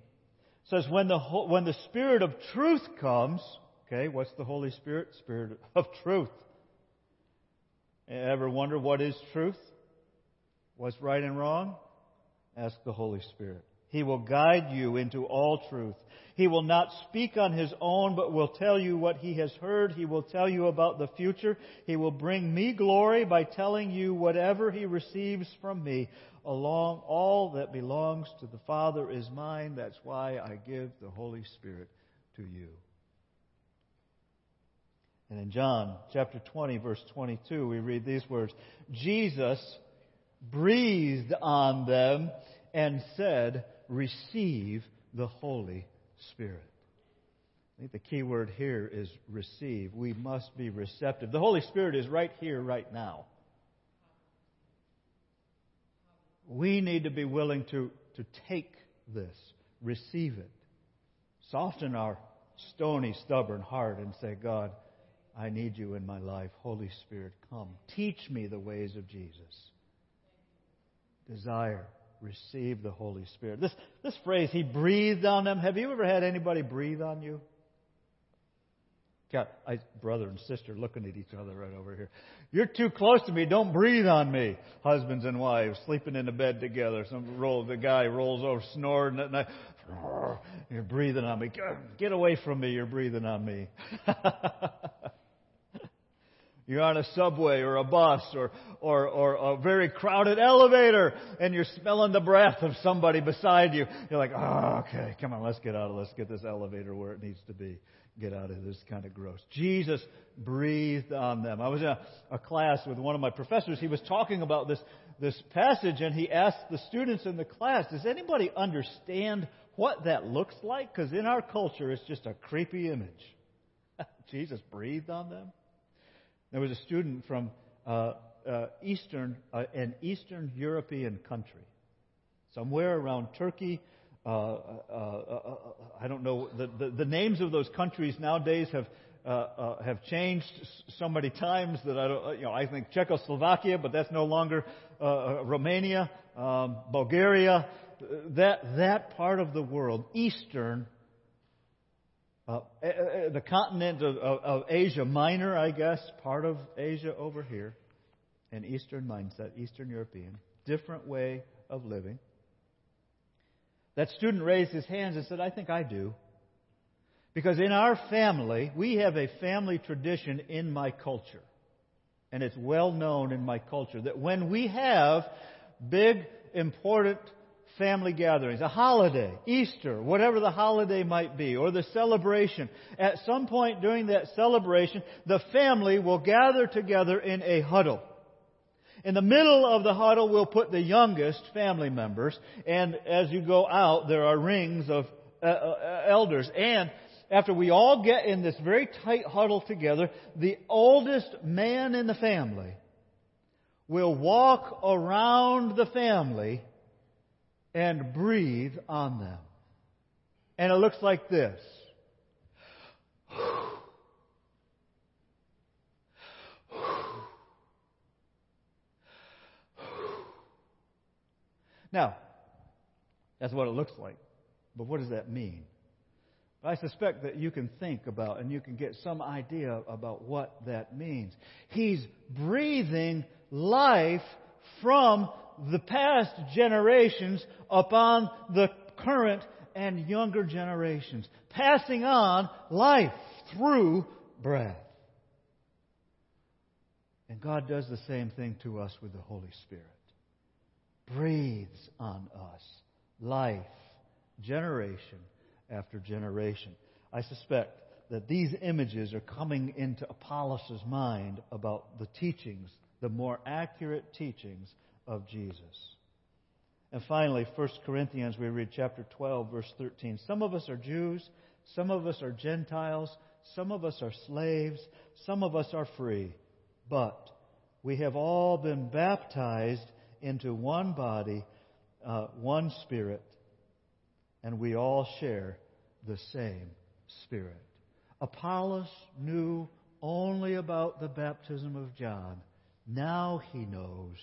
says, When the, when the Spirit of truth comes, Okay, what's the Holy Spirit? Spirit of truth. Ever wonder what is truth? What's right and wrong? Ask the Holy Spirit. He will guide you into all truth. He will not speak on his own, but will tell you what he has heard. He will tell you about the future. He will bring me glory by telling you whatever he receives from me. Along all that belongs to the Father is mine. That's why I give the Holy Spirit to you. And in John chapter 20, verse 22, we read these words Jesus breathed on them and said, Receive the Holy Spirit. I think the key word here is receive. We must be receptive. The Holy Spirit is right here, right now. We need to be willing to, to take this, receive it, soften our stony, stubborn heart, and say, God, I need you in my life. Holy Spirit, come. Teach me the ways of Jesus. Desire, receive the Holy Spirit. This, this phrase, He breathed on them. Have you ever had anybody breathe on you? Got I, brother and sister looking at each other right over here. You're too close to me. Don't breathe on me. Husbands and wives sleeping in the bed together. Some roll, the guy rolls over, snoring at night. You're breathing on me. Get away from me. You're breathing on me. You're on a subway or a bus or, or, or a very crowded elevator and you're smelling the breath of somebody beside you. You're like, oh, okay, come on, let's get out of, let's get this elevator where it needs to be. Get out of this kind of gross. Jesus breathed on them. I was in a, a class with one of my professors. He was talking about this, this passage and he asked the students in the class, does anybody understand what that looks like? Because in our culture, it's just a creepy image. Jesus breathed on them. There was a student from uh, uh, Eastern, uh, an Eastern European country, somewhere around Turkey. Uh, uh, uh, I don't know the, the, the, names of those countries nowadays have have changed so many times that I don't. You know, I think Czechoslovakia, but that's no longer Romania, um, Bulgaria. That that part of the world, Eastern uh, eh, eh, eh, the continent of, of, of, Asia Minor, I guess, part of Asia over here, an Eastern mindset, Eastern European, different way of living. That student raised his hands and said, I think I do. Because in our family, we have a family tradition in my culture. And it's well known in my culture that when we have big, important family gatherings, a holiday, Easter, whatever the holiday might be, or the celebration. At some point during that celebration, the family will gather together in a huddle. In the middle of the huddle, we'll put the youngest family members, and as you go out, there are rings of uh, uh, elders. And after we all get in this very tight huddle together, the oldest man in the family will walk around the family and breathe on them. And it looks like this. Now, that's what it looks like. But what does that mean? I suspect that you can think about and you can get some idea about what that means. He's breathing life from the past generations upon the current and younger generations, passing on life through breath. And God does the same thing to us with the Holy Spirit. Breathes on us life, generation after generation. I suspect that these images are coming into Apollos' mind about the teachings, the more accurate teachings of Jesus. And finally, 1 Corinthians, we read chapter 12, verse 13. Some of us are Jews, some of us are Gentiles, some of us are slaves, some of us are free. But we have all been baptized into one body, uh, one spirit, and we all share the same spirit. Apollos knew only about the baptism of John. Now he knows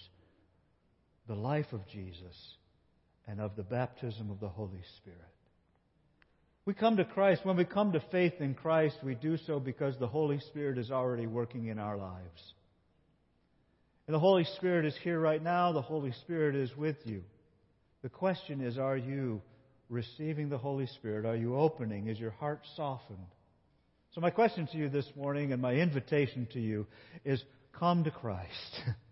the life of Jesus and of the baptism of the Holy Spirit. We come to Christ. When we come to faith in Christ, we do so because the Holy Spirit is already working in our lives. And the Holy Spirit is here right now. The Holy Spirit is with you. The question is, are you receiving the Holy Spirit? Are you opening? Is your heart softened? So, my question to you this morning and my invitation to you is come to Christ.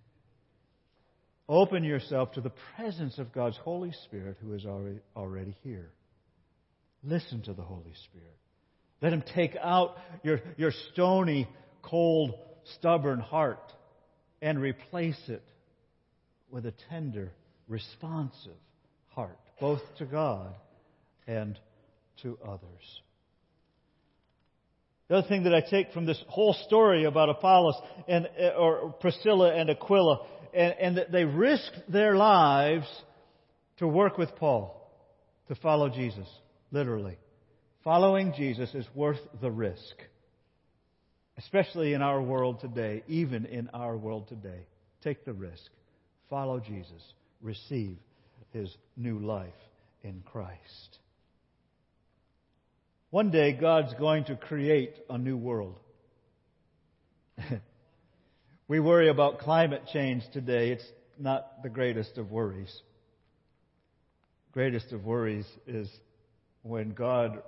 Open yourself to the presence of God's Holy Spirit who is already, already here. Listen to the Holy Spirit. Let Him take out your, your stony, cold, stubborn heart and replace it with a tender, responsive heart, both to God and to others. The other thing that I take from this whole story about Apollos and or Priscilla and Aquila, and, and that they risked their lives to work with Paul, to follow Jesus, literally. Following Jesus is worth the risk, especially in our world today, even in our world today. Take the risk. Follow Jesus. Receive his new life in Christ. One day, God's going to create a new world. we worry about climate change today. It's not the greatest of worries. Greatest of worries is when God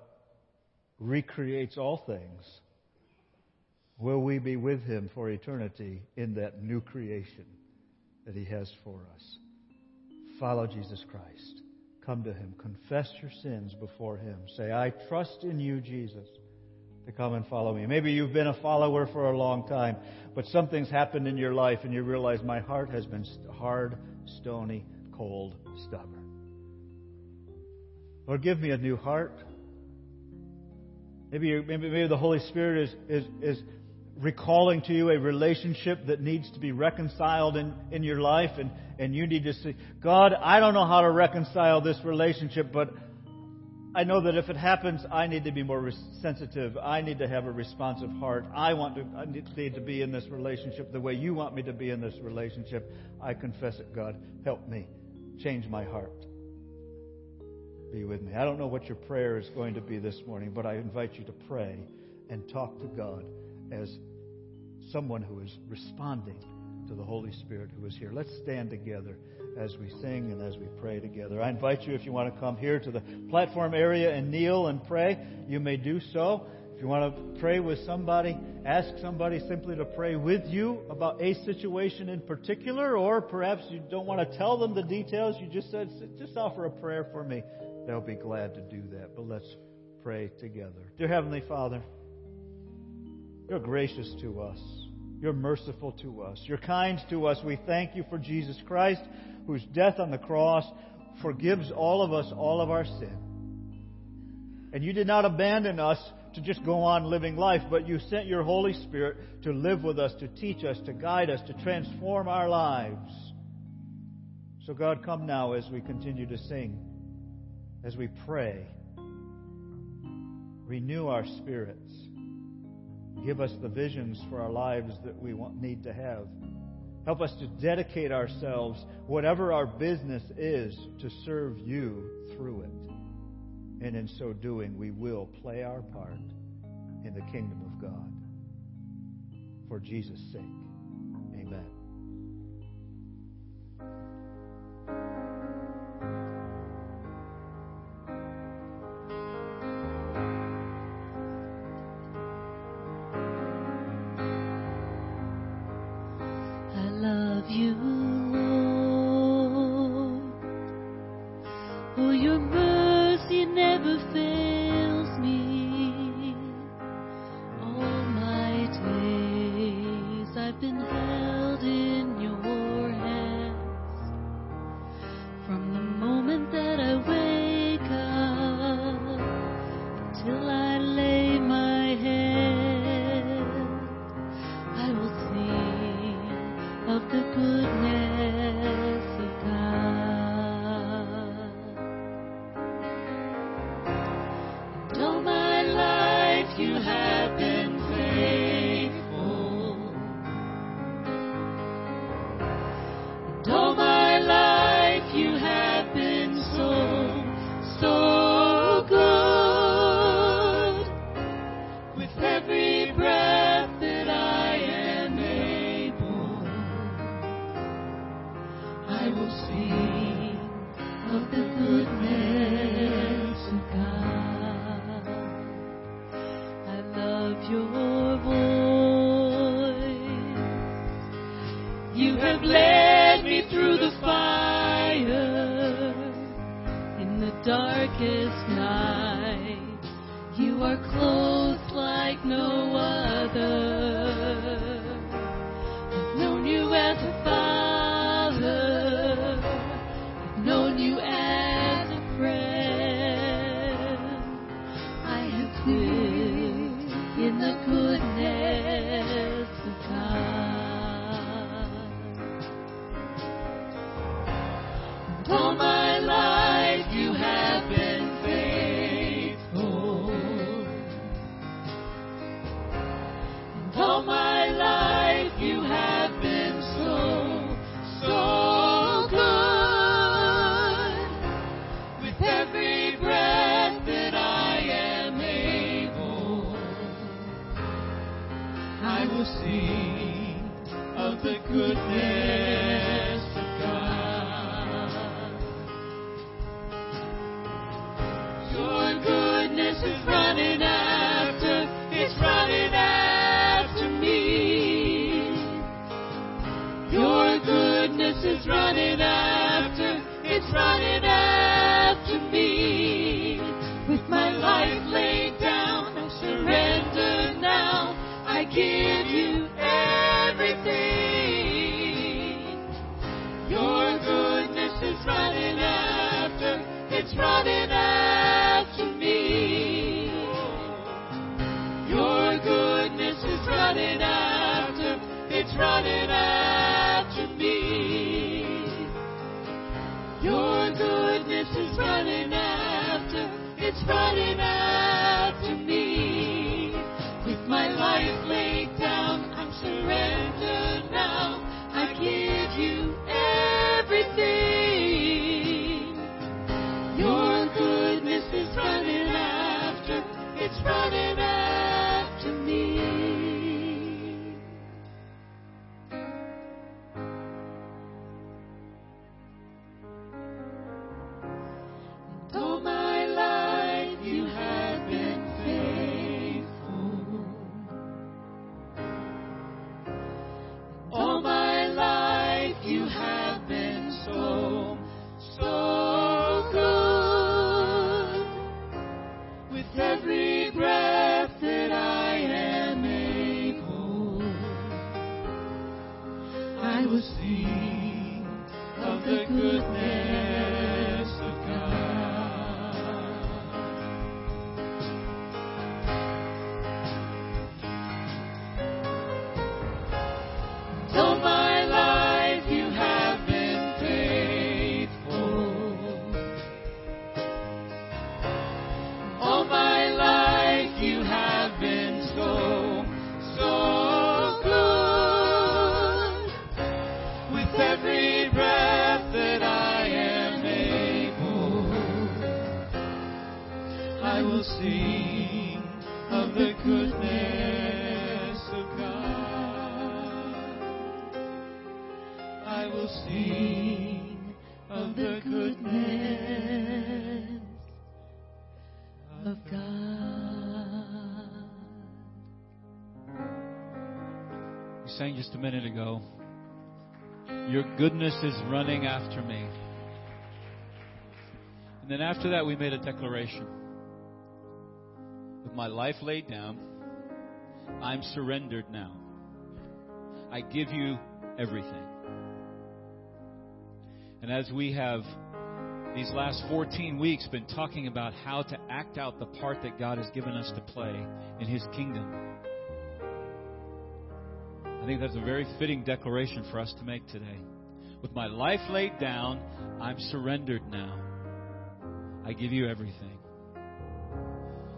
recreates all things. Will we be with Him for eternity in that new creation that He has for us? Follow Jesus Christ. Come to Him. Confess your sins before Him. Say, I trust in you, Jesus, to come and follow me. Maybe you've been a follower for a long time, but something's happened in your life and you realize my heart has been hard, stony, cold, stubborn. Lord, give me a new heart. Maybe, maybe, maybe the Holy Spirit is, is, is recalling to you a relationship that needs to be reconciled in, in your life, and, and you need to say, God, I don't know how to reconcile this relationship, but I know that if it happens, I need to be more sensitive. I need to have a responsive heart. I want to I need to be in this relationship the way you want me to be in this relationship. I confess it, God. Help me. Change my heart. Be with me. I don't know what your prayer is going to be this morning, but I invite you to pray and talk to God as someone who is responding to the Holy Spirit who is here. Let's stand together as we sing and as we pray together. I invite you, if you want to come here to the platform area and kneel and pray, you may do so. If you want to pray with somebody, ask somebody simply to pray with you about a situation in particular, or perhaps you don't want to tell them the details. You just said, just offer a prayer for me. They'll be glad to do that. But let's pray together. Dear Heavenly Father, you're gracious to us. You're merciful to us. You're kind to us. We thank you for Jesus Christ, whose death on the cross forgives all of us all of our sin. And you did not abandon us to just go on living life, but you sent your Holy Spirit to live with us, to teach us, to guide us, to transform our lives. So, God, come now as we continue to sing, as we pray. Renew our spirits. Give us the visions for our lives that we want, need to have. Help us to dedicate ourselves, whatever our business is, to serve you through it. And in so doing, we will play our part in the kingdom of God. For Jesus' sake. Sang just a minute ago. Your goodness is running after me. And then after that, we made a declaration. With my life laid down, I'm surrendered now. I give you everything. And as we have these last 14 weeks been talking about how to act out the part that God has given us to play in His kingdom, I think that's a very fitting declaration for us to make today. With my life laid down, I'm surrendered now. I give you everything.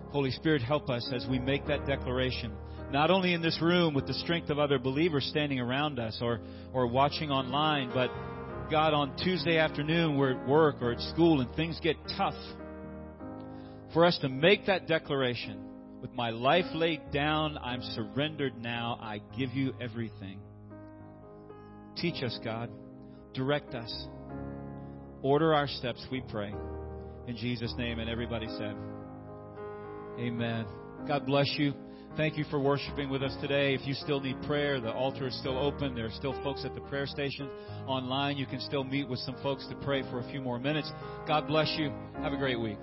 Holy Spirit, help us as we make that declaration, not only in this room with the strength of other believers standing around us or, or watching online, but God, on Tuesday afternoon, we're at work or at school and things get tough. For us to make that declaration with my life laid down, I'm surrendered now. I give you everything. Teach us, God. Direct us. Order our steps, we pray. In Jesus' name. And everybody said, Amen. God bless you. Thank you for worshiping with us today. If you still need prayer, the altar is still open. There are still folks at the prayer station online. You can still meet with some folks to pray for a few more minutes. God bless you. Have a great week.